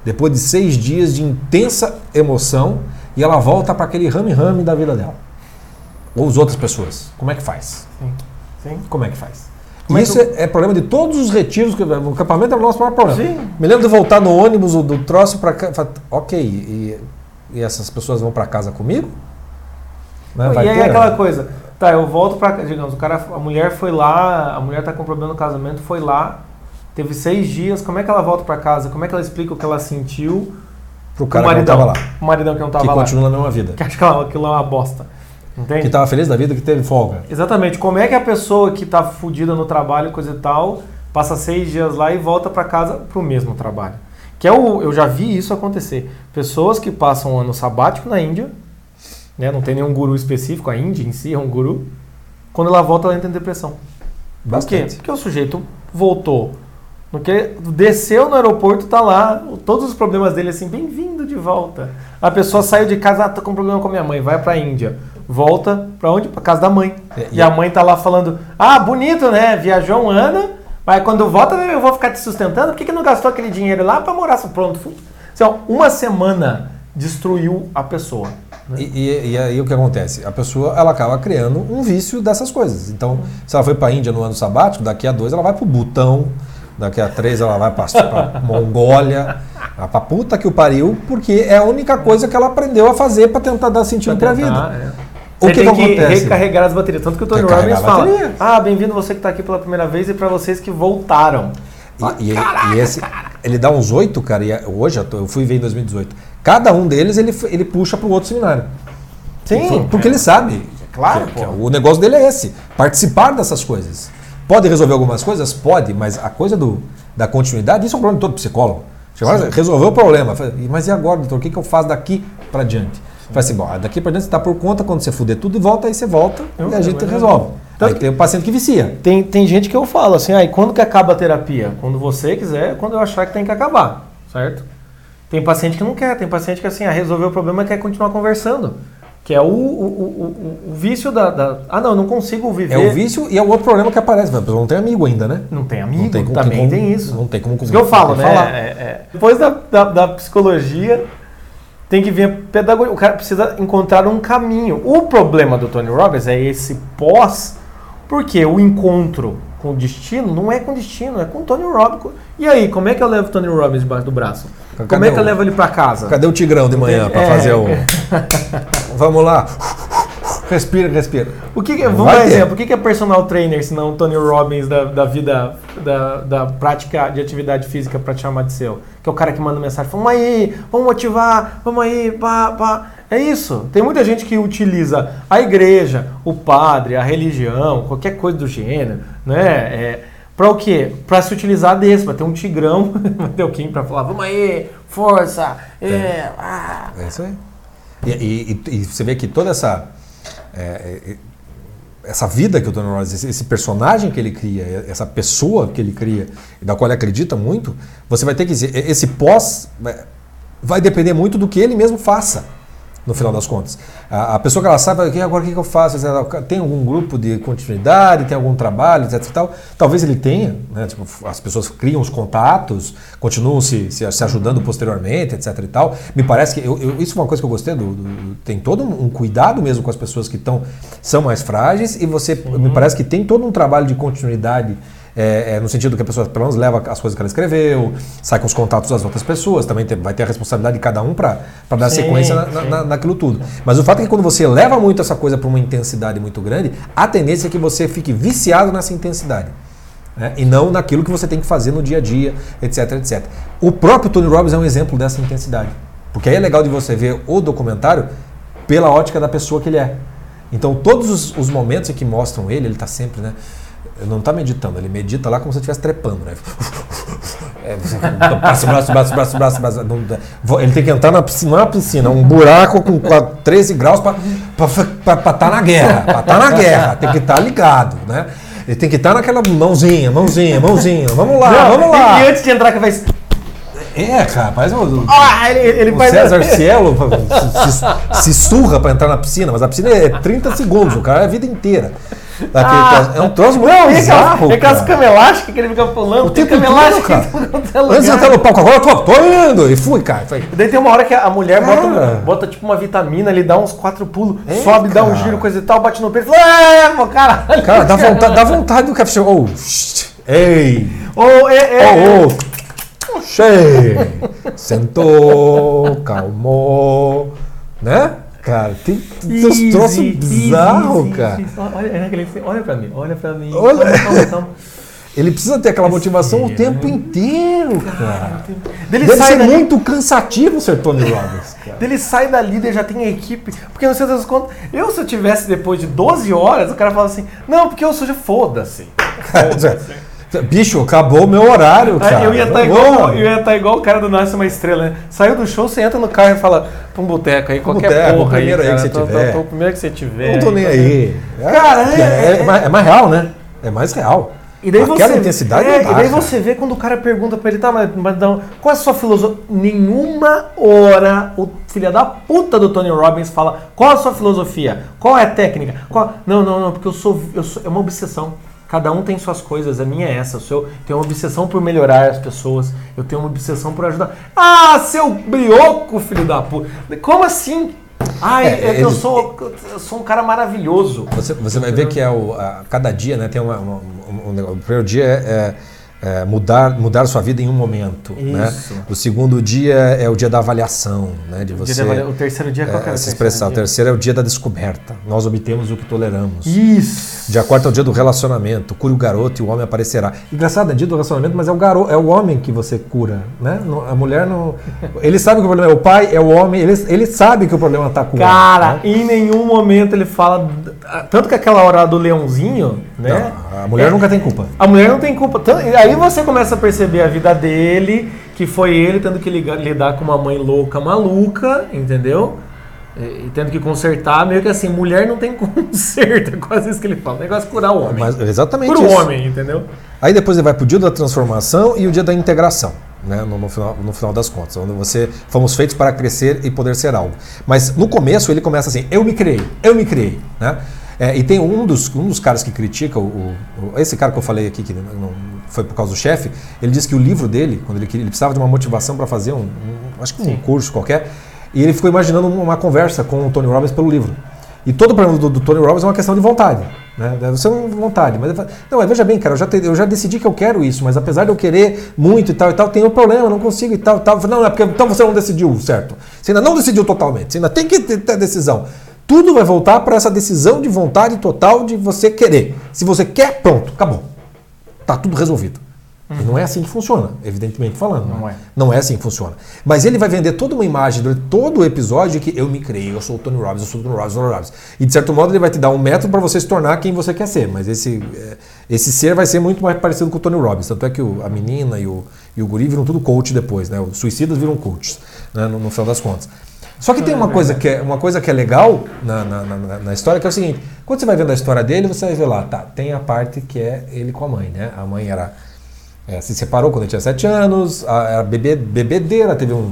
depois de seis dias de intensa emoção, e ela volta para aquele rame-rame da vida dela. Ou as outras pessoas. Como é que faz? Sim. Sim. Como é que faz? Como Isso é, é, problema de todos os retiros. Que, o acampamento é o nosso maior problema. Sim. Me lembro de voltar no ônibus do troço para cá. Ok, e, e, essas pessoas vão para casa comigo? Né? e aí é aquela coisa. Tá, eu volto para digamos, o cara, a mulher foi lá, a mulher está com problema no casamento, foi lá, teve seis dias. Como é que ela volta para casa? Como é que ela explica o que ela sentiu? Pro cara o maridão, que não tava lá. O maridão que não tava que lá. Que continua na mesma vida. Que acha que aquilo é uma bosta. Entende? Que tava feliz da vida, que teve folga. Exatamente. Como é que a pessoa que tá fodida no trabalho, coisa e tal, passa seis dias lá e volta para casa pro mesmo trabalho? Que é o, eu já vi isso acontecer. Pessoas que passam um ano sabático na Índia, né, não tem nenhum guru específico, a Índia em si é um guru, quando ela volta ela entra em depressão. Bastante. Por quê? Porque o sujeito voltou porque desceu no aeroporto, tá lá, todos os problemas dele assim, bem-vindo de volta. A pessoa saiu de casa, ah, tá com problema com a minha mãe, vai pra Índia. Volta pra onde? Pra casa da mãe. É, e, e a mãe tá lá falando, ah, bonito, né? Viajou um ano, mas quando volta eu vou ficar te sustentando. Por que, que não gastou aquele dinheiro lá pra morar? Pronto. Ó, uma semana destruiu a pessoa. Né? E, e, e, aí o que acontece? A pessoa ela acaba criando um vício dessas coisas. Então, se ela foi para a Índia no ano sabático, daqui a dois ela vai para o Butão, Daqui a três ela vai para Mongólia, para puta que o pariu, porque é a única coisa que ela aprendeu a fazer para tentar dar sentido para a vida. É. O que, tem que, acontece? recarregar as baterias. Tanto que o Tony Robbins fala: Ah, bem-vindo você que está aqui pela primeira vez e para vocês que voltaram. E, e, Caraca, e esse, ele dá uns oito, cara, e hoje eu fui ver em 2018. Cada um deles ele, ele puxa para o outro seminário. Sim. Porque ele sabe. Claro. Que, que o negócio dele é esse: participar dessas coisas. Pode resolver algumas coisas? Pode, mas a coisa do, da continuidade, isso é um problema de todo psicólogo. Você resolveu o problema, mas e agora, doutor? O que, que eu faço daqui para diante? Faz assim, bom, daqui para diante você está por conta, quando você fuder tudo, volta, aí você volta eu, e a gente resolve. Então, aí tem o paciente que vicia. Tem, tem gente que eu falo assim, aí ah, quando que acaba a terapia? Quando você quiser, quando eu achar que tem que acabar, certo? Tem paciente que não quer, tem paciente que assim, ah, resolveu o problema e quer continuar conversando. Que é o, o, o, o vício da, da, Ah, não, eu não consigo viver. É o vício e é o outro problema que aparece. A pessoa não tem amigo ainda, né? Não tem amigo, não tem também como, tem isso. Não tem como Isso que eu falo, né? É, é. Depois da, da, da, psicologia, tem que vir a pedagogia. O cara precisa encontrar um caminho. O problema do Tony Robbins é esse pós, porque o encontro com destino não é com destino, é com o Tony Robbins. E aí, como é que eu levo o Tony Robbins debaixo do braço? Cadê como é que eu levo ele para casa? Cadê o Tigrão de manhã para é, fazer o. Vamos lá. Respira, respira. O que, vamos dar exemplo. O que é personal trainer, se não Tony Robbins da, da vida, da, da prática de atividade física para te chamar de seu? Que é o cara que manda mensagem, vamos aí, vamos motivar, vamos aí, pá, pá. É isso. Tem muita gente que utiliza a igreja, o padre, a religião, qualquer coisa do gênero, né? É, para o quê? Para se utilizar desse, para ter um tigrão, ter o Kim para falar, vamos aí, força, é, é. Ah. é isso aí. E, e, e, você vê que toda essa é, é, essa vida que o Tony Robbins, esse, esse personagem que ele cria, essa pessoa que ele cria, da qual ele acredita muito, você vai ter que dizer, esse pós vai depender muito do que ele mesmo faça no final das contas. A, a pessoa que ela sabe, agora o que, eu faço? Tem algum grupo de continuidade, tem algum trabalho, etc. E tal. Talvez ele tenha, né? tipo, as pessoas criam os contatos, continuam se, se, se, ajudando posteriormente, etc. e tal. Me parece que eu, eu, isso é uma coisa que eu gostei, do, do, tem todo um cuidado mesmo com as pessoas que tão, são mais frágeis e você, uhum. me parece que tem todo um trabalho de continuidade é, é, no sentido que a pessoa pelo menos leva as coisas que ela escreveu, sai com os contatos das outras pessoas, também tem, vai ter a responsabilidade de cada um para dar Sim, sequência na, sim. na, naquilo tudo. Mas o fato é que quando você leva muito essa coisa para uma intensidade muito grande, a tendência é que você fique viciado nessa intensidade. né? E não naquilo que você tem que fazer no dia a dia, etc, etc. O próprio Tony Robbins é um exemplo dessa intensidade. Porque aí é legal de você ver o documentário pela ótica da pessoa que ele é. Então, todos os, os momentos que mostram ele, ele está sempre, né? Ele não está meditando, ele medita lá como se estivesse trepando, né? É, braço, braço, braço, braço, braço, braço. Ele tem que entrar na piscina, não é uma piscina, é um buraco com qua- 13 graus para estar na guerra. Para estar na guerra, tem que estar ligado, né? Ele tem que estar naquela mãozinha, mãozinha, mãozinha. Vamos lá, Não, vamos lá. E, e antes de entrar, que vai. É, cara, parece um, Ah, ele, ele o. César Cielo se, se, surra pra entrar na piscina, mas a piscina é 30 segundos, o cara é a vida inteira. Ah. é um troço muito Não, e bizarro. aquelas, e aquelas cara. cama elásticas que ele fica pulando. O tem cara. é Antes de entrar no palco, agora eu tô, tô indo! E fui, cara. Foi. Daí tem uma hora que a mulher Cara. bota, bota tipo uma vitamina, ele dá uns quatro pulos, É, sobe, dá um cara. giro, coisa e tal, bate no peito e fala, é, pô, caralho. Cara, dá vontade, dá vontade do café. Oh, ei! Ô, é, é, Oh, oh! Cheio! Sentou, calmou, né? Cara, tem uns troços bizarros, cara. easy. Olha, é pra mim, olha pra mim. Olha. Calma, calma, calma. Ele precisa ter aquela motivação o Sim, tempo inteiro, cara. Dele Deve sai ser dali- muito cansativo ser Tony Robbins, cara. Ele sai da líder, já tem a equipe. Porque não sei das contas. Eu, se eu tivesse depois de 12 horas, o cara fala assim: Não, porque eu sou de foda-se. Bicho, acabou o meu horário, cara. eu ia estar Não igual, vou. eu ia tá igual o cara do Nasce uma Estrela, né? Saiu do show, você entra no carro e fala pra um boteco aí, qualquer boteco, porra aí, primeiro aí cara. que você tô, tiver. Tô, tô, primeiro que você tiver. Não tô nem aí. Cara, é, é- é mais, é mais real, né? É mais real. E daí Aquela você, intensidade é, dá, E daí cara. você vê quando o cara pergunta pra ele, tá, mas, mas não, qual é a sua filosofia? Nenhuma hora o filho da puta do Tony Robbins fala qual é a sua filosofia, qual é a técnica. Qual... Não, não, não, porque eu sou, eu sou. É uma obsessão. Cada um tem suas coisas, a minha é essa. O seu tem uma obsessão por melhorar as pessoas, eu tenho uma obsessão por ajudar. Ah, seu brioco, filho da puta! Como assim? Ai, É, é, eu sou, eu sou um cara maravilhoso. Você, você vai ver que é o, a- cada dia né, tem uma, uma- um, um negócio. O primeiro dia é, é- é mudar, mudar sua vida em um momento. Né? Isso. O segundo dia é o dia da avaliação, né, de O você o terceiro dia, qual que é, o se expressar. O terceiro é o dia da descoberta. Nós obtemos o que toleramos. Isso. Dia 4 é o dia do relacionamento. Cure o garoto e o homem aparecerá. Engraçado, é dia do relacionamento, mas é o garoto, é o homem que você cura, né? A mulher não. Ele sabe que o problema é o pai, é o homem, ele, ele sabe que o problema está com o Cara, homem. né? em nenhum momento ele fala. Tanto que aquela hora do leãozinho, né? Não, a mulher É, nunca tem culpa. A mulher não tem culpa. Tanto- Aí você começa a perceber a vida dele, que foi ele tendo que ligar- lidar com uma mãe louca, maluca, entendeu? E, e tendo que consertar, meio que assim, mulher não tem conserto, é quase isso que ele fala. O negócio é curar o homem. Mas, exatamente Cura o homem, entendeu? Aí depois ele vai pro dia da transformação e o dia da integração, né? No, no final, no final das contas, onde você fomos feitos para crescer e poder ser algo. Mas no começo ele começa assim: eu me criei, eu me criei, né? É, e tem um dos, um dos caras que critica, o, o- esse cara que eu falei aqui, que não, não foi por causa do chefe, ele disse que o livro dele, quando ele, ele precisava de uma motivação para fazer um, um- acho que um curso qualquer, e ele ficou imaginando uma conversa com o Tony Robbins pelo livro. E todo o problema do, do Tony Robbins é uma questão de vontade. Né? Deve ser uma vontade. Mas ele fala, não, mas veja bem, cara, eu já, te- eu já decidi que eu quero isso, mas apesar de eu querer muito e tal e tal, tem um problema, não consigo e tal e tal. Não, é porque então você não decidiu, certo? Você ainda não decidiu totalmente, você ainda tem que ter, decisão. Tudo vai voltar para essa decisão de vontade total de você querer. Se você quer, pronto, acabou. Tá tudo resolvido. E não é assim que funciona, evidentemente falando. né? Não é. Não é assim que funciona. Mas ele vai vender toda uma imagem durante todo o episódio de que eu me criei, eu sou o Tony Robbins, eu sou o Tony Robbins, Tony Robbins. E de certo modo ele vai te dar um método para você se tornar quem você quer ser. Mas esse, é, esse ser vai ser muito mais parecido com o Tony Robbins. Tanto é que o- a menina e o, e o guri viram tudo coach depois, né? Os suicidas viram coaches, né? no, no final das contas. Só que tem uma coisa que é, uma coisa que é legal na, na, na- na história, que é o seguinte: quando você vai vendo a história dele, você vai ver lá, tá, tem a parte que é ele com a mãe, né? A mãe era é, se separou quando ele tinha 7 anos, a, era bebê, bebedeira, teve um,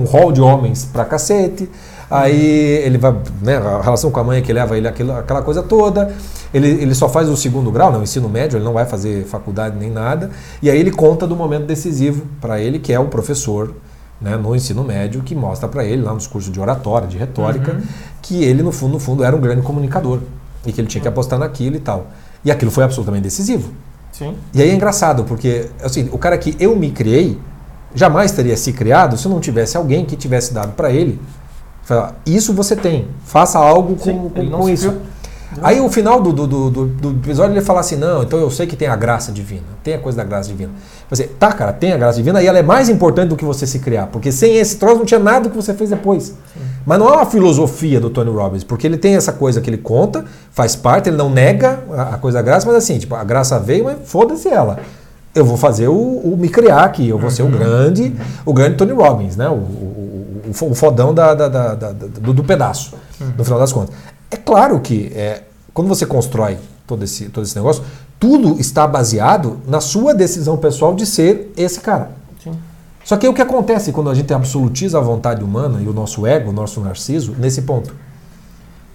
um hall de homens pra cacete. Aí ele vai, né, a relação com a mãe que leva ele aquilo, aquela coisa toda. Ele, ele só faz o segundo grau, não, o ensino médio, ele não vai fazer faculdade nem nada. E aí ele conta do momento decisivo para ele, que é o professor né, no ensino médio, que mostra para ele, lá nos cursos de oratória, de retórica, que ele, no fundo, no fundo, era um grande comunicador. E que ele tinha que apostar naquilo e tal. E aquilo foi absolutamente decisivo. Sim. E aí é engraçado, porque assim, o cara que eu me criei jamais teria se criado se não tivesse alguém que tivesse dado para ele. falar, Isso você tem, faça algo com, Sim, com- com isso. Aí o final do, do, do, do- episódio ele fala assim: não, então eu sei que tem a graça divina, tem a coisa da graça divina. Você, tá, cara, tem a graça divina e ela é mais importante do que você se criar, porque sem esse troço não tinha nada que você fez depois. Mas não é uma filosofia do Tony Robbins, porque ele tem essa coisa que ele conta, faz parte, ele não nega a, a coisa da graça, mas assim, tipo, a graça veio, mas foda-se ela. Eu vou fazer o, o me criar aqui, eu vou ser o grande, o grande Tony Robbins, né? O, o, o- fodão da, da- da- da- do, do pedaço, no final das contas. É claro que é, quando você constrói todo esse, todo esse negócio, tudo está baseado na sua decisão pessoal de ser esse cara. Sim. Só que o que acontece quando a gente absolutiza a vontade humana e o nosso ego, o nosso narciso, nesse ponto?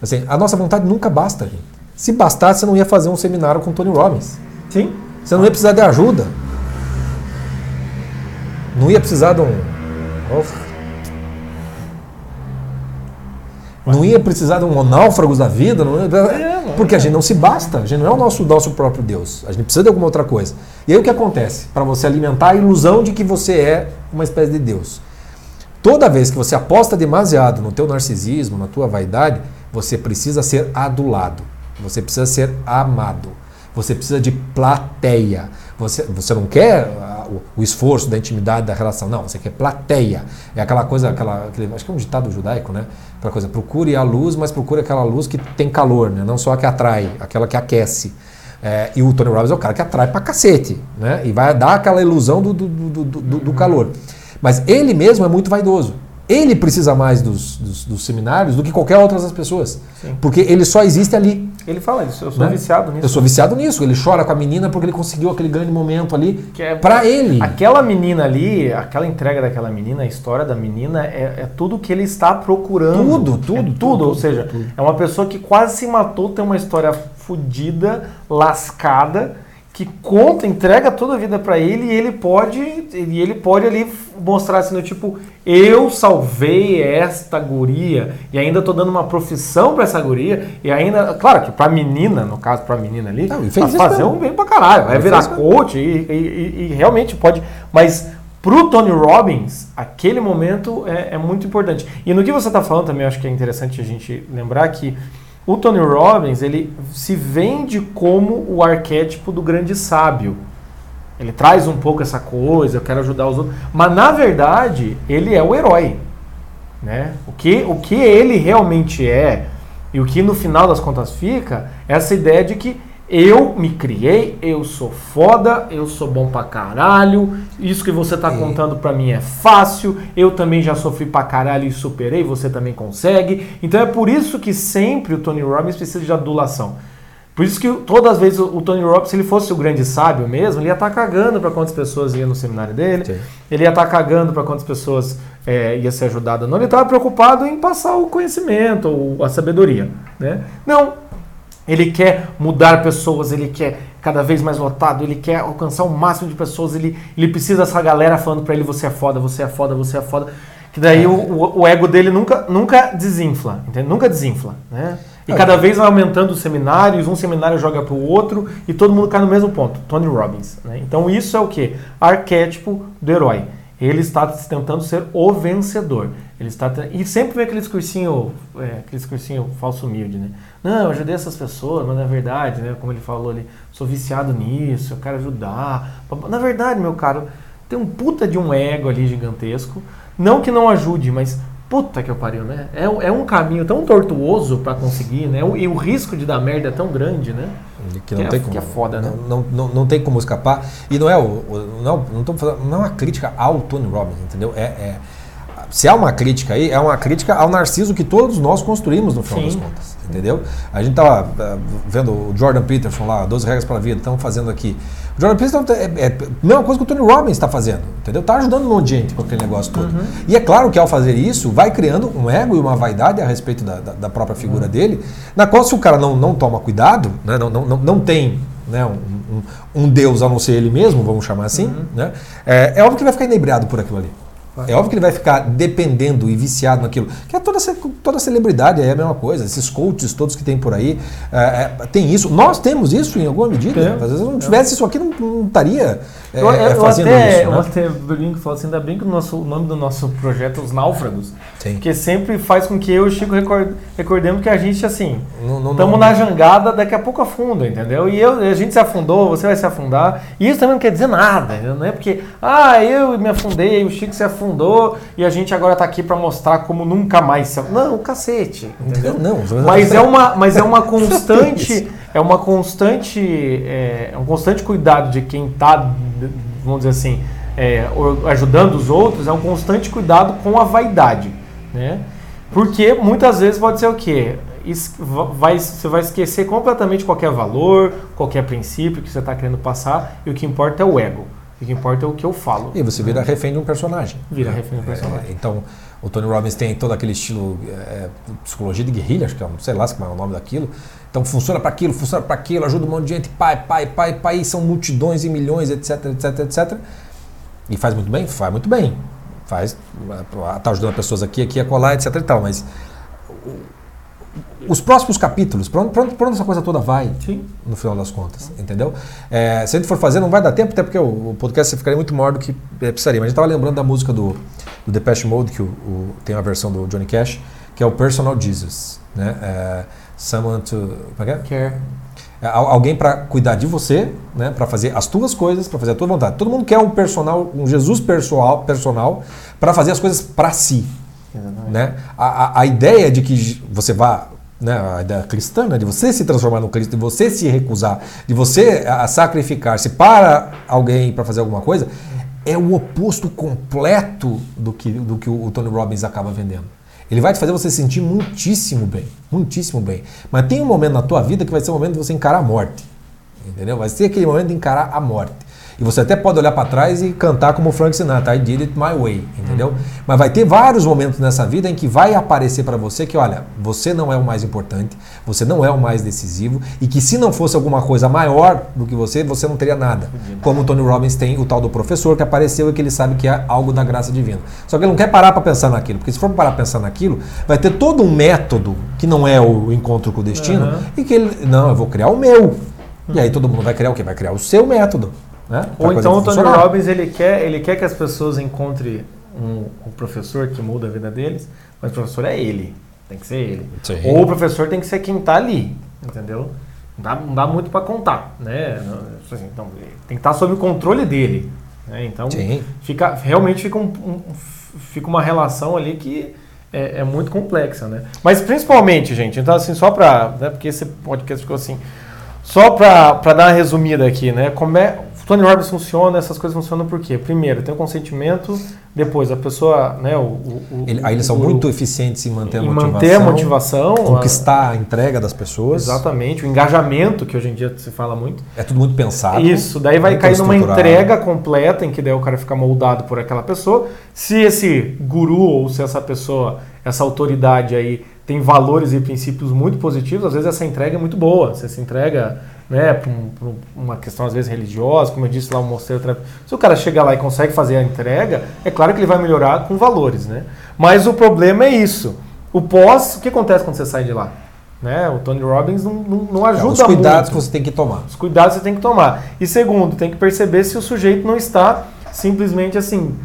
Assim, a nossa vontade nunca basta, gente. Se bastasse, você não ia fazer um seminário com Tony Robbins. Sim. Você não ia precisar de ajuda. Não ia precisar de um. Não ia precisar de um náufragos da vida, não ia- não porque a gente não se basta, a gente não é o nosso, nosso próprio Deus. A gente precisa de alguma outra coisa. E aí o que acontece? Para você alimentar a ilusão de que você é uma espécie de Deus. Toda vez que você aposta demasiado no teu narcisismo, na tua vaidade, você precisa ser adulado. Você precisa ser amado. Você precisa de plateia. Você, você não quer o, esforço da intimidade da relação. Não, você quer plateia. É aquela coisa, aquela, aquele, acho que é um ditado judaico, né? Aquela coisa, procure a luz, mas procure aquela luz que tem calor, né? Não só a que atrai, aquela que aquece. É, e o Tony Robbins é o cara que atrai pra cacete, né? E vai dar aquela ilusão do, do, do, do- do- do calor. Mas ele mesmo é muito vaidoso. Ele precisa mais dos, dos, dos seminários do que qualquer outra das pessoas. Sim. Porque ele só existe ali. Ele fala isso, eu sou Né? viciado nisso. Eu sou viciado nisso. Ele chora com a menina porque ele conseguiu aquele grande momento ali Que é- pra ele. Aquela menina ali, aquela entrega daquela menina, a história da menina é, é tudo que ele está procurando. Tudo, tudo, É tudo, tudo, ou seja, tudo. é uma pessoa que quase se matou, tem uma história fodida, lascada, que conta, entrega toda a vida pra ele e ele pode, e ele pode ali mostrar assim, no tipo, eu salvei esta guria e ainda tô dando uma profissão pra essa guria e ainda, claro que pra menina, no caso pra menina ali, Não, vai fazer um bem pra caralho, vai Ele virar coach e, e- e- realmente pode. Mas pro Tony Robbins, aquele momento é, é muito importante. E no que você está falando também, eu acho que é interessante a gente lembrar que o Tony Robbins ele se vende como o arquétipo do grande sábio. Ele traz um pouco essa coisa, eu quero ajudar os outros. Mas na verdade, ele é o herói. Né? O, que, o que ele realmente é e o que no final das contas fica é essa ideia de que eu me criei, eu sou foda, eu sou bom pra caralho, isso que você tá contando pra mim é fácil, eu também já sofri pra caralho e superei, você também consegue. Então é por isso que sempre o Tony Robbins precisa de adulação. Por isso que todas as vezes o Tony Robbins, se ele fosse o grande sábio mesmo, ele ia estar cagando para quantas pessoas iam no seminário dele, Sim. ele ia estar cagando para quantas pessoas é, ia ser ajudado ou não, ele estava preocupado em passar o conhecimento, ou a sabedoria. Né? Não, ele quer mudar pessoas, ele quer cada vez mais lotado, ele quer alcançar o máximo de pessoas, ele, ele precisa dessa galera falando para ele você é foda, você é foda, você é foda. Que daí o, o, o ego dele nunca, nunca desinfla, entende? Nunca desinfla, né? E É. cada vez vai aumentando os seminários, um seminário joga para o outro e todo mundo cai no mesmo ponto. Tony Robbins. Né? Então isso é o que? Arquétipo do herói. Ele está tentando ser o vencedor. Ele está e sempre vem aquele discursinho, é, aquele discursinho falso humilde, né? Não, eu ajudei essas pessoas, mas na verdade, né, como ele falou ali, sou viciado nisso, eu quero ajudar. Na verdade, meu caro, tem um puta de um ego ali gigantesco. Não que não ajude, mas puta que eu pariu, né? É, é um caminho tão tortuoso para conseguir, né? E o risco de dar merda é tão grande, né? Que não Que é- tem como. que é foda, né? Não, não, não, não tem como escapar. E não é o. o- não, não, tô falando, não é uma crítica ao Tony Robbins, entendeu? É, é- se há uma crítica aí, é uma crítica ao narciso que todos nós construímos no final Sim. das contas. Entendeu? A gente tava eh, vendo o Jordan Peterson lá, 12 regras para a vida, estamos fazendo aqui. O Jordan Peterson é, é a mesma coisa que o Tony Robbins está fazendo, entendeu? Tá ajudando um monte de gente com aquele negócio todo. E é claro que ao fazer isso, vai criando um ego e uma vaidade a respeito da, da, da própria figura dele, na qual se o cara não, não toma cuidado, né, não, não, não, não tem né, um, um, um Deus a não ser ele mesmo, vamos chamar assim, né, é, é óbvio que vai ficar inebriado por aquilo ali. É óbvio que ele vai ficar dependendo e viciado naquilo. Que é toda, toda celebridade é a mesma coisa. Esses coaches todos que tem por aí. É, é, tem isso. Nós temos isso em alguma medida. É. Às vezes não tivesse isso aqui, não, não estaria é, eu, eu fazendo até, isso. Né? Eu até brinco, falo assim, ainda bem que o, nosso, o nome do nosso projeto é Os Náufragos. Sim. Porque sempre faz com que eu e o Chico record, recordemos que a gente, assim, estamos na jangada, daqui a pouco afunda, entendeu? E eu, a gente se afundou, você vai se afundar. E isso também não quer dizer nada, não é porque, ah, eu me afundei, o Chico se afundou e a gente agora está aqui para mostrar como nunca mais se Não, cacete, entendeu? Não, não. Mas é uma, mas é uma constante, é uma constante, é, é um constante cuidado de quem está, vamos dizer assim, é, ajudando os outros, é um constante cuidado com a vaidade, né? Porque muitas vezes pode ser o quê? Vai, você vai esquecer completamente qualquer valor, qualquer princípio que você está querendo passar, e o que importa é o ego. O que importa é o que eu falo. E você vira refém de um personagem. Vira refém de um personagem. É, então, o Tony Robbins tem todo aquele estilo é, psicologia de guerrilha, acho que é, sei lá como é o nome daquilo. Então, funciona para aquilo, funciona para aquilo, ajuda um monte de gente, pai, pai, pai, pai, são multidões e milhões, etc, etc, etc. E faz muito bem? Faz muito bem faz, tá ajudando pessoas aqui, aqui, a colar, etc e tal, mas os próximos capítulos, para onde, onde, essa coisa toda vai, Sim. no final das contas, entendeu? É, se a gente for fazer, não vai dar tempo, até porque o, o podcast ficaria muito maior do que é, precisaria. Mas a gente estava lembrando da música do, do Depeche Mode, que o, o, tem a versão do Johnny Cash, que é o Personal Jesus, né? É, someone to... Como é que é? Care. É, alguém para cuidar de você, né, para fazer as tuas coisas, para fazer a tua vontade. Todo mundo quer um personal, um Jesus personal, personal para fazer as coisas para si. Né? A, a, a, ideia de que você vá, né, a ideia cristã, né, de você se transformar no Cristo, de você se recusar, de você sacrificar-se para alguém para fazer alguma coisa, é o oposto completo do que, do que o Tony Robbins acaba vendendo. Ele vai te fazer você sentir muitíssimo bem, muitíssimo bem. Mas tem um momento na tua vida que vai ser o momento de você encarar a morte. Entendeu? Vai ser aquele momento de encarar a morte. E você até pode olhar para trás e cantar como Frank Sinatra, I did it my way, entendeu? Uhum. Mas vai ter vários momentos nessa vida em que vai aparecer para você que, olha, você não é o mais importante, você não é o mais decisivo e que se não fosse alguma coisa maior do que você, você não teria nada. Como o Tony Robbins tem o tal do professor que apareceu e que ele sabe que é algo da graça divina. Só que ele não quer parar para pensar naquilo, porque se for parar para pensar naquilo, vai ter todo um método que não é o encontro com o destino uhum. e que ele, não, eu vou criar o meu. E aí todo mundo vai criar o quê? Vai criar o seu método. Né? Ou então o Tony Robbins ele quer, ele quer que as pessoas encontrem um, um, professor que muda a vida deles, mas o professor é ele, tem que ser ele. Sim. Ou o professor tem que ser quem está ali, entendeu? Não dá, não dá muito para contar, né? Assim, então, tem que estar tá sob o controle dele. Né? Então fica, realmente fica, um, um, fica uma relação ali que é, é, muito complexa, né? Mas principalmente, gente, então assim, só para, né, porque esse podcast ficou assim, só para dar uma resumida aqui, né? Como é, Tony Robbins funciona, essas coisas funcionam por quê? Primeiro, tem o consentimento, depois a pessoa, né, o, o Ele, aí eles são o, muito eficientes em manter a em motivação. manter a motivação, conquistar a, a, entrega das pessoas. Exatamente, o engajamento que hoje em dia se fala muito. É tudo muito pensado. Isso, daí vai cair numa entrega completa em que daí o cara fica moldado por aquela pessoa. Se esse guru ou se essa pessoa, essa autoridade aí tem valores e princípios muito positivos, às vezes essa entrega é muito boa. Você se entrega né, por, por, uma questão às vezes religiosa, como eu disse lá, eu mostrei outra... Se o cara chegar lá e consegue fazer a entrega, é claro que ele vai melhorar com valores, né? Mas o problema é isso. O pós, o que acontece quando você sai de lá? Né? O Tony Robbins não, não, não ajuda muito. Os cuidados muito. que você tem que tomar. Os cuidados que você tem que tomar. E segundo, tem que perceber se o sujeito não está simplesmente assim,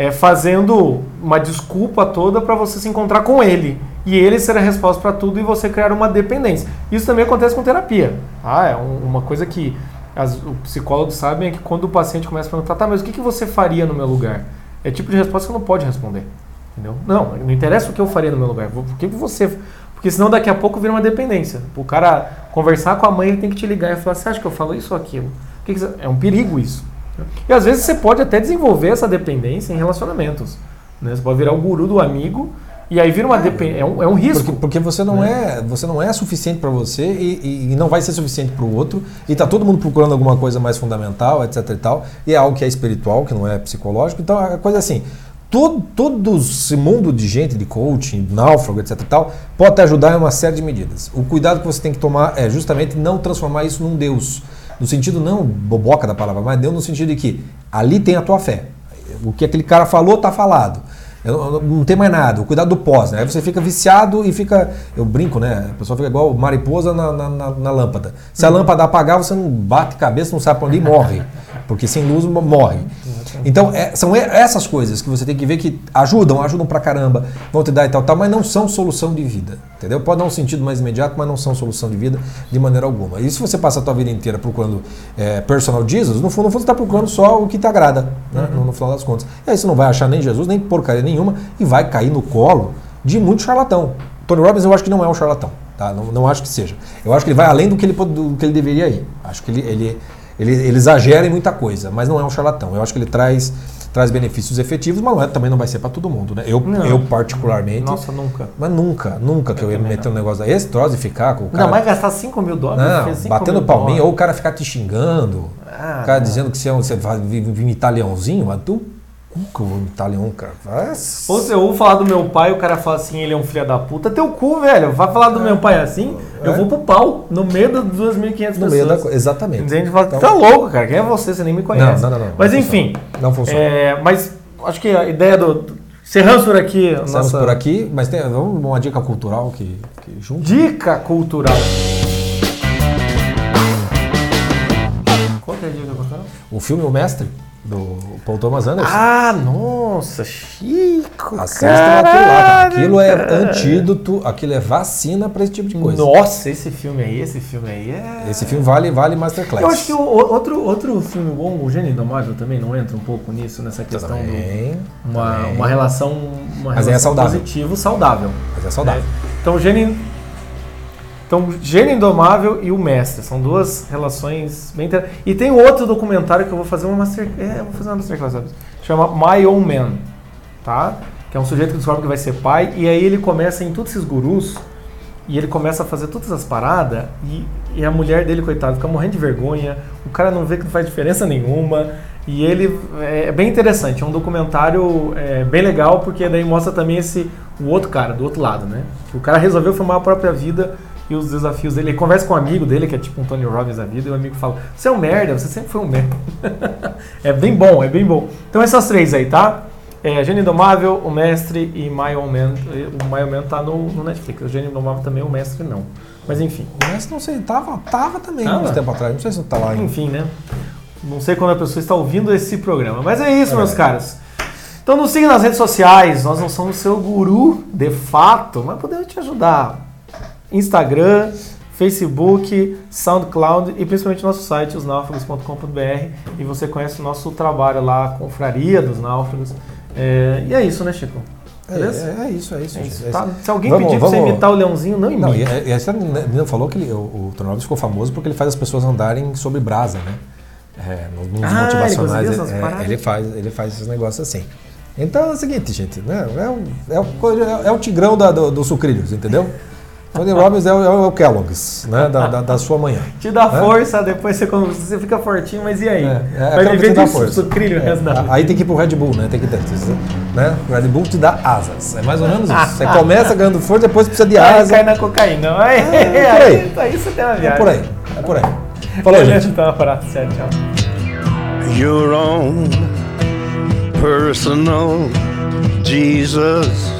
é, fazendo uma desculpa toda para você se encontrar com ele e ele ser a resposta para tudo e você criar uma dependência. Isso também acontece com terapia. Ah, é um, uma coisa que as, os psicólogos sabem é que quando o paciente começa a perguntar, tá, mas o que, que você faria no meu lugar? É tipo de resposta que não pode responder. Entendeu? Não, não interessa o que eu faria no meu lugar. O que você. Porque senão daqui a pouco vira uma dependência. O cara conversar com a mãe, ele tem que te ligar e falar: você acha que eu falo isso ou aquilo? É um perigo isso. E às vezes você pode até desenvolver essa dependência em relacionamentos. Né? Você pode virar o guru do amigo e aí vira uma dependência. É um, é um risco. Porque, porque você, não né? é, você não é suficiente para você e, e, não vai ser suficiente para o outro. E está todo mundo procurando alguma coisa mais fundamental, etc. e tal. E é algo que é espiritual, que não é psicológico. Então a coisa é assim. Todo, todo esse mundo de gente, de coaching, náufrago, etc. e tal, pode te ajudar em uma série de medidas. O cuidado que você tem que tomar é justamente não transformar isso num Deus. No sentido não boboca da palavra, mas Deus no sentido de que ali tem a tua fé. O que aquele cara falou, tá falado. Eu, eu, não tem mais nada, o cuidado do pós, né? Aí você fica viciado e fica. Eu brinco, né? A pessoa fica igual mariposa na, na, na, na lâmpada. Se a lâmpada apagar, você não bate cabeça, não sabe pra onde ir, morre. Porque sem luz morre. Então, é, são essas coisas que você tem que ver que ajudam, ajudam pra caramba, vão te dar e tal, tal, mas não são solução de vida. Entendeu? Pode dar um sentido mais imediato, mas não são solução de vida de maneira alguma. E se você passa a tua vida inteira procurando é, personal Jesus, no fundo, no fundo, você está procurando só o que te agrada, né? uhum. no, no, final das contas. E aí você não vai achar nem Jesus, nem porcaria nenhuma, e vai cair no colo de muito charlatão. Tony Robbins eu acho que não é um charlatão. Tá? Não, não acho que seja. Eu acho que ele vai além do que ele, do que ele deveria ir. Acho que ele, ele ele, ele exagera em muita coisa, mas não é um charlatão. Eu acho que ele traz traz benefícios efetivos, mas não é, também não vai ser para todo mundo, né? Eu, eu particularmente. Nossa, nunca. Mas nunca, nunca que eu, ia me meter um negócio desse, troço e ficar com o cara. Não, mas gastar 5 mil dólares. Não, batendo palminha, ou o cara ficar te xingando, ah, o cara não. dizendo que você, é você vai vir italiãozinho, mas tu cu o italiano, cara. Ou se eu vou falar do meu pai, o cara fala assim, ele é um filho da puta, teu cu, velho. Vai falar do é. meu pai assim, é. eu vou pro pau, no meio das 2.500 pessoas. No meio da Exatamente. Entende? Fala, então, tá louco, cara. Quem é você? Você nem me conhece. Não, não, não. não mas enfim. Não funciona. É, mas acho que a ideia do. Cerramos por aqui. Cerramos nossa... por aqui, mas tem vamos uma dica cultural que, que junto. Dica cultural. Qual que é a dica cultural? O filme O Mestre do Paul Thomas Anderson. Ah, nossa, Chico! Assista aquilo lá. Aquilo é antídoto, aquilo é vacina para esse tipo de coisa. Nossa, esse filme aí, esse filme aí é. Esse filme vale, vale Masterclass. Eu acho que o, outro, outro filme bom, o Gênio Indomável, também não entra um pouco nisso, nessa questão também, do. Uma, também. uma relação. Uma Mas relação é saudável. positivo, saudável. Mas é saudável. É. Então, o Gênio então, Gênio Indomável e o Mestre. São duas relações bem interessantes. E tem outro documentário que eu vou fazer uma master... É, vou fazer uma masterclass. Sabe? Chama My Own Man. Tá? Que é um sujeito que descobre que vai ser pai. E aí ele começa em todos esses gurus. E ele começa a fazer todas as paradas. E, e a mulher dele, coitado, fica morrendo de vergonha. O cara não vê que não faz diferença nenhuma. E ele é, é bem interessante, é um documentário é, bem legal, porque daí mostra também esse o outro cara, do outro lado, né? O cara resolveu filmar a própria vida e os desafios dele. Ele conversa com um amigo dele, que é tipo um Tony Robbins da vida, e o amigo fala: Você é um merda, você sempre foi um merda. é bem bom, é bem bom. Então, essas três aí, tá? É, Gênio Indomável, O Mestre e My Own Man. O My Own Man tá no, no Netflix. O Gênio Indomável também, o Mestre não. Mas enfim. O Mestre não sei, tava, tava também tava. uns tempo atrás. Não sei se tá lá ainda. Enfim, né? Não sei quando a pessoa está ouvindo esse programa. Mas é isso, é. meus caros. Então nos siga nas redes sociais. Nós não somos seu guru, de fato, mas podemos te ajudar Instagram, Facebook, SoundCloud e principalmente nosso site, osnáufragos.com.br. E você conhece o nosso trabalho lá, a Confraria dos Náufragos. É, e é isso, né, Chico? É, é, é, isso, é isso. É isso tá? Se alguém vamos, pedir vamos... pra você imitar o Leãozinho, não imita. Não, e, e você não falou que ele, o, o ficou famoso porque ele faz as pessoas andarem sobre brasa, né? É, nos ah, motivacionais ele, é, ele, faz, ele faz esses negócios assim. Então é o seguinte, gente, né? é, o, é, o, é o tigrão da, do, do sucrilhos, entendeu? Tony Robbins é o, é o Kellogg's, né? Da, da, da, sua manhã. Te dá né? força, depois você, você fica fortinho, mas e aí? É, é Vai viver de sucrilho é, Aí tem que ir pro Red Bull, né? Tem que ter. Né? O Red Bull te dá asas. É mais ou menos isso. Você começa ganhando força, depois precisa de asa. Aí cai na cocaína. Aí, é, é por aí. Aí, aí você tem uma viagem. É por aí. É por aí. Falou, gente. Então, um abraço. Tchau, tchau. Your own personal Jesus.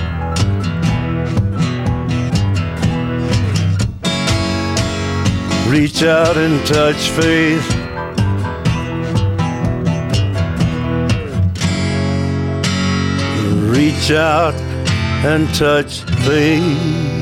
Reach out and touch faith. Reach out and touch faith.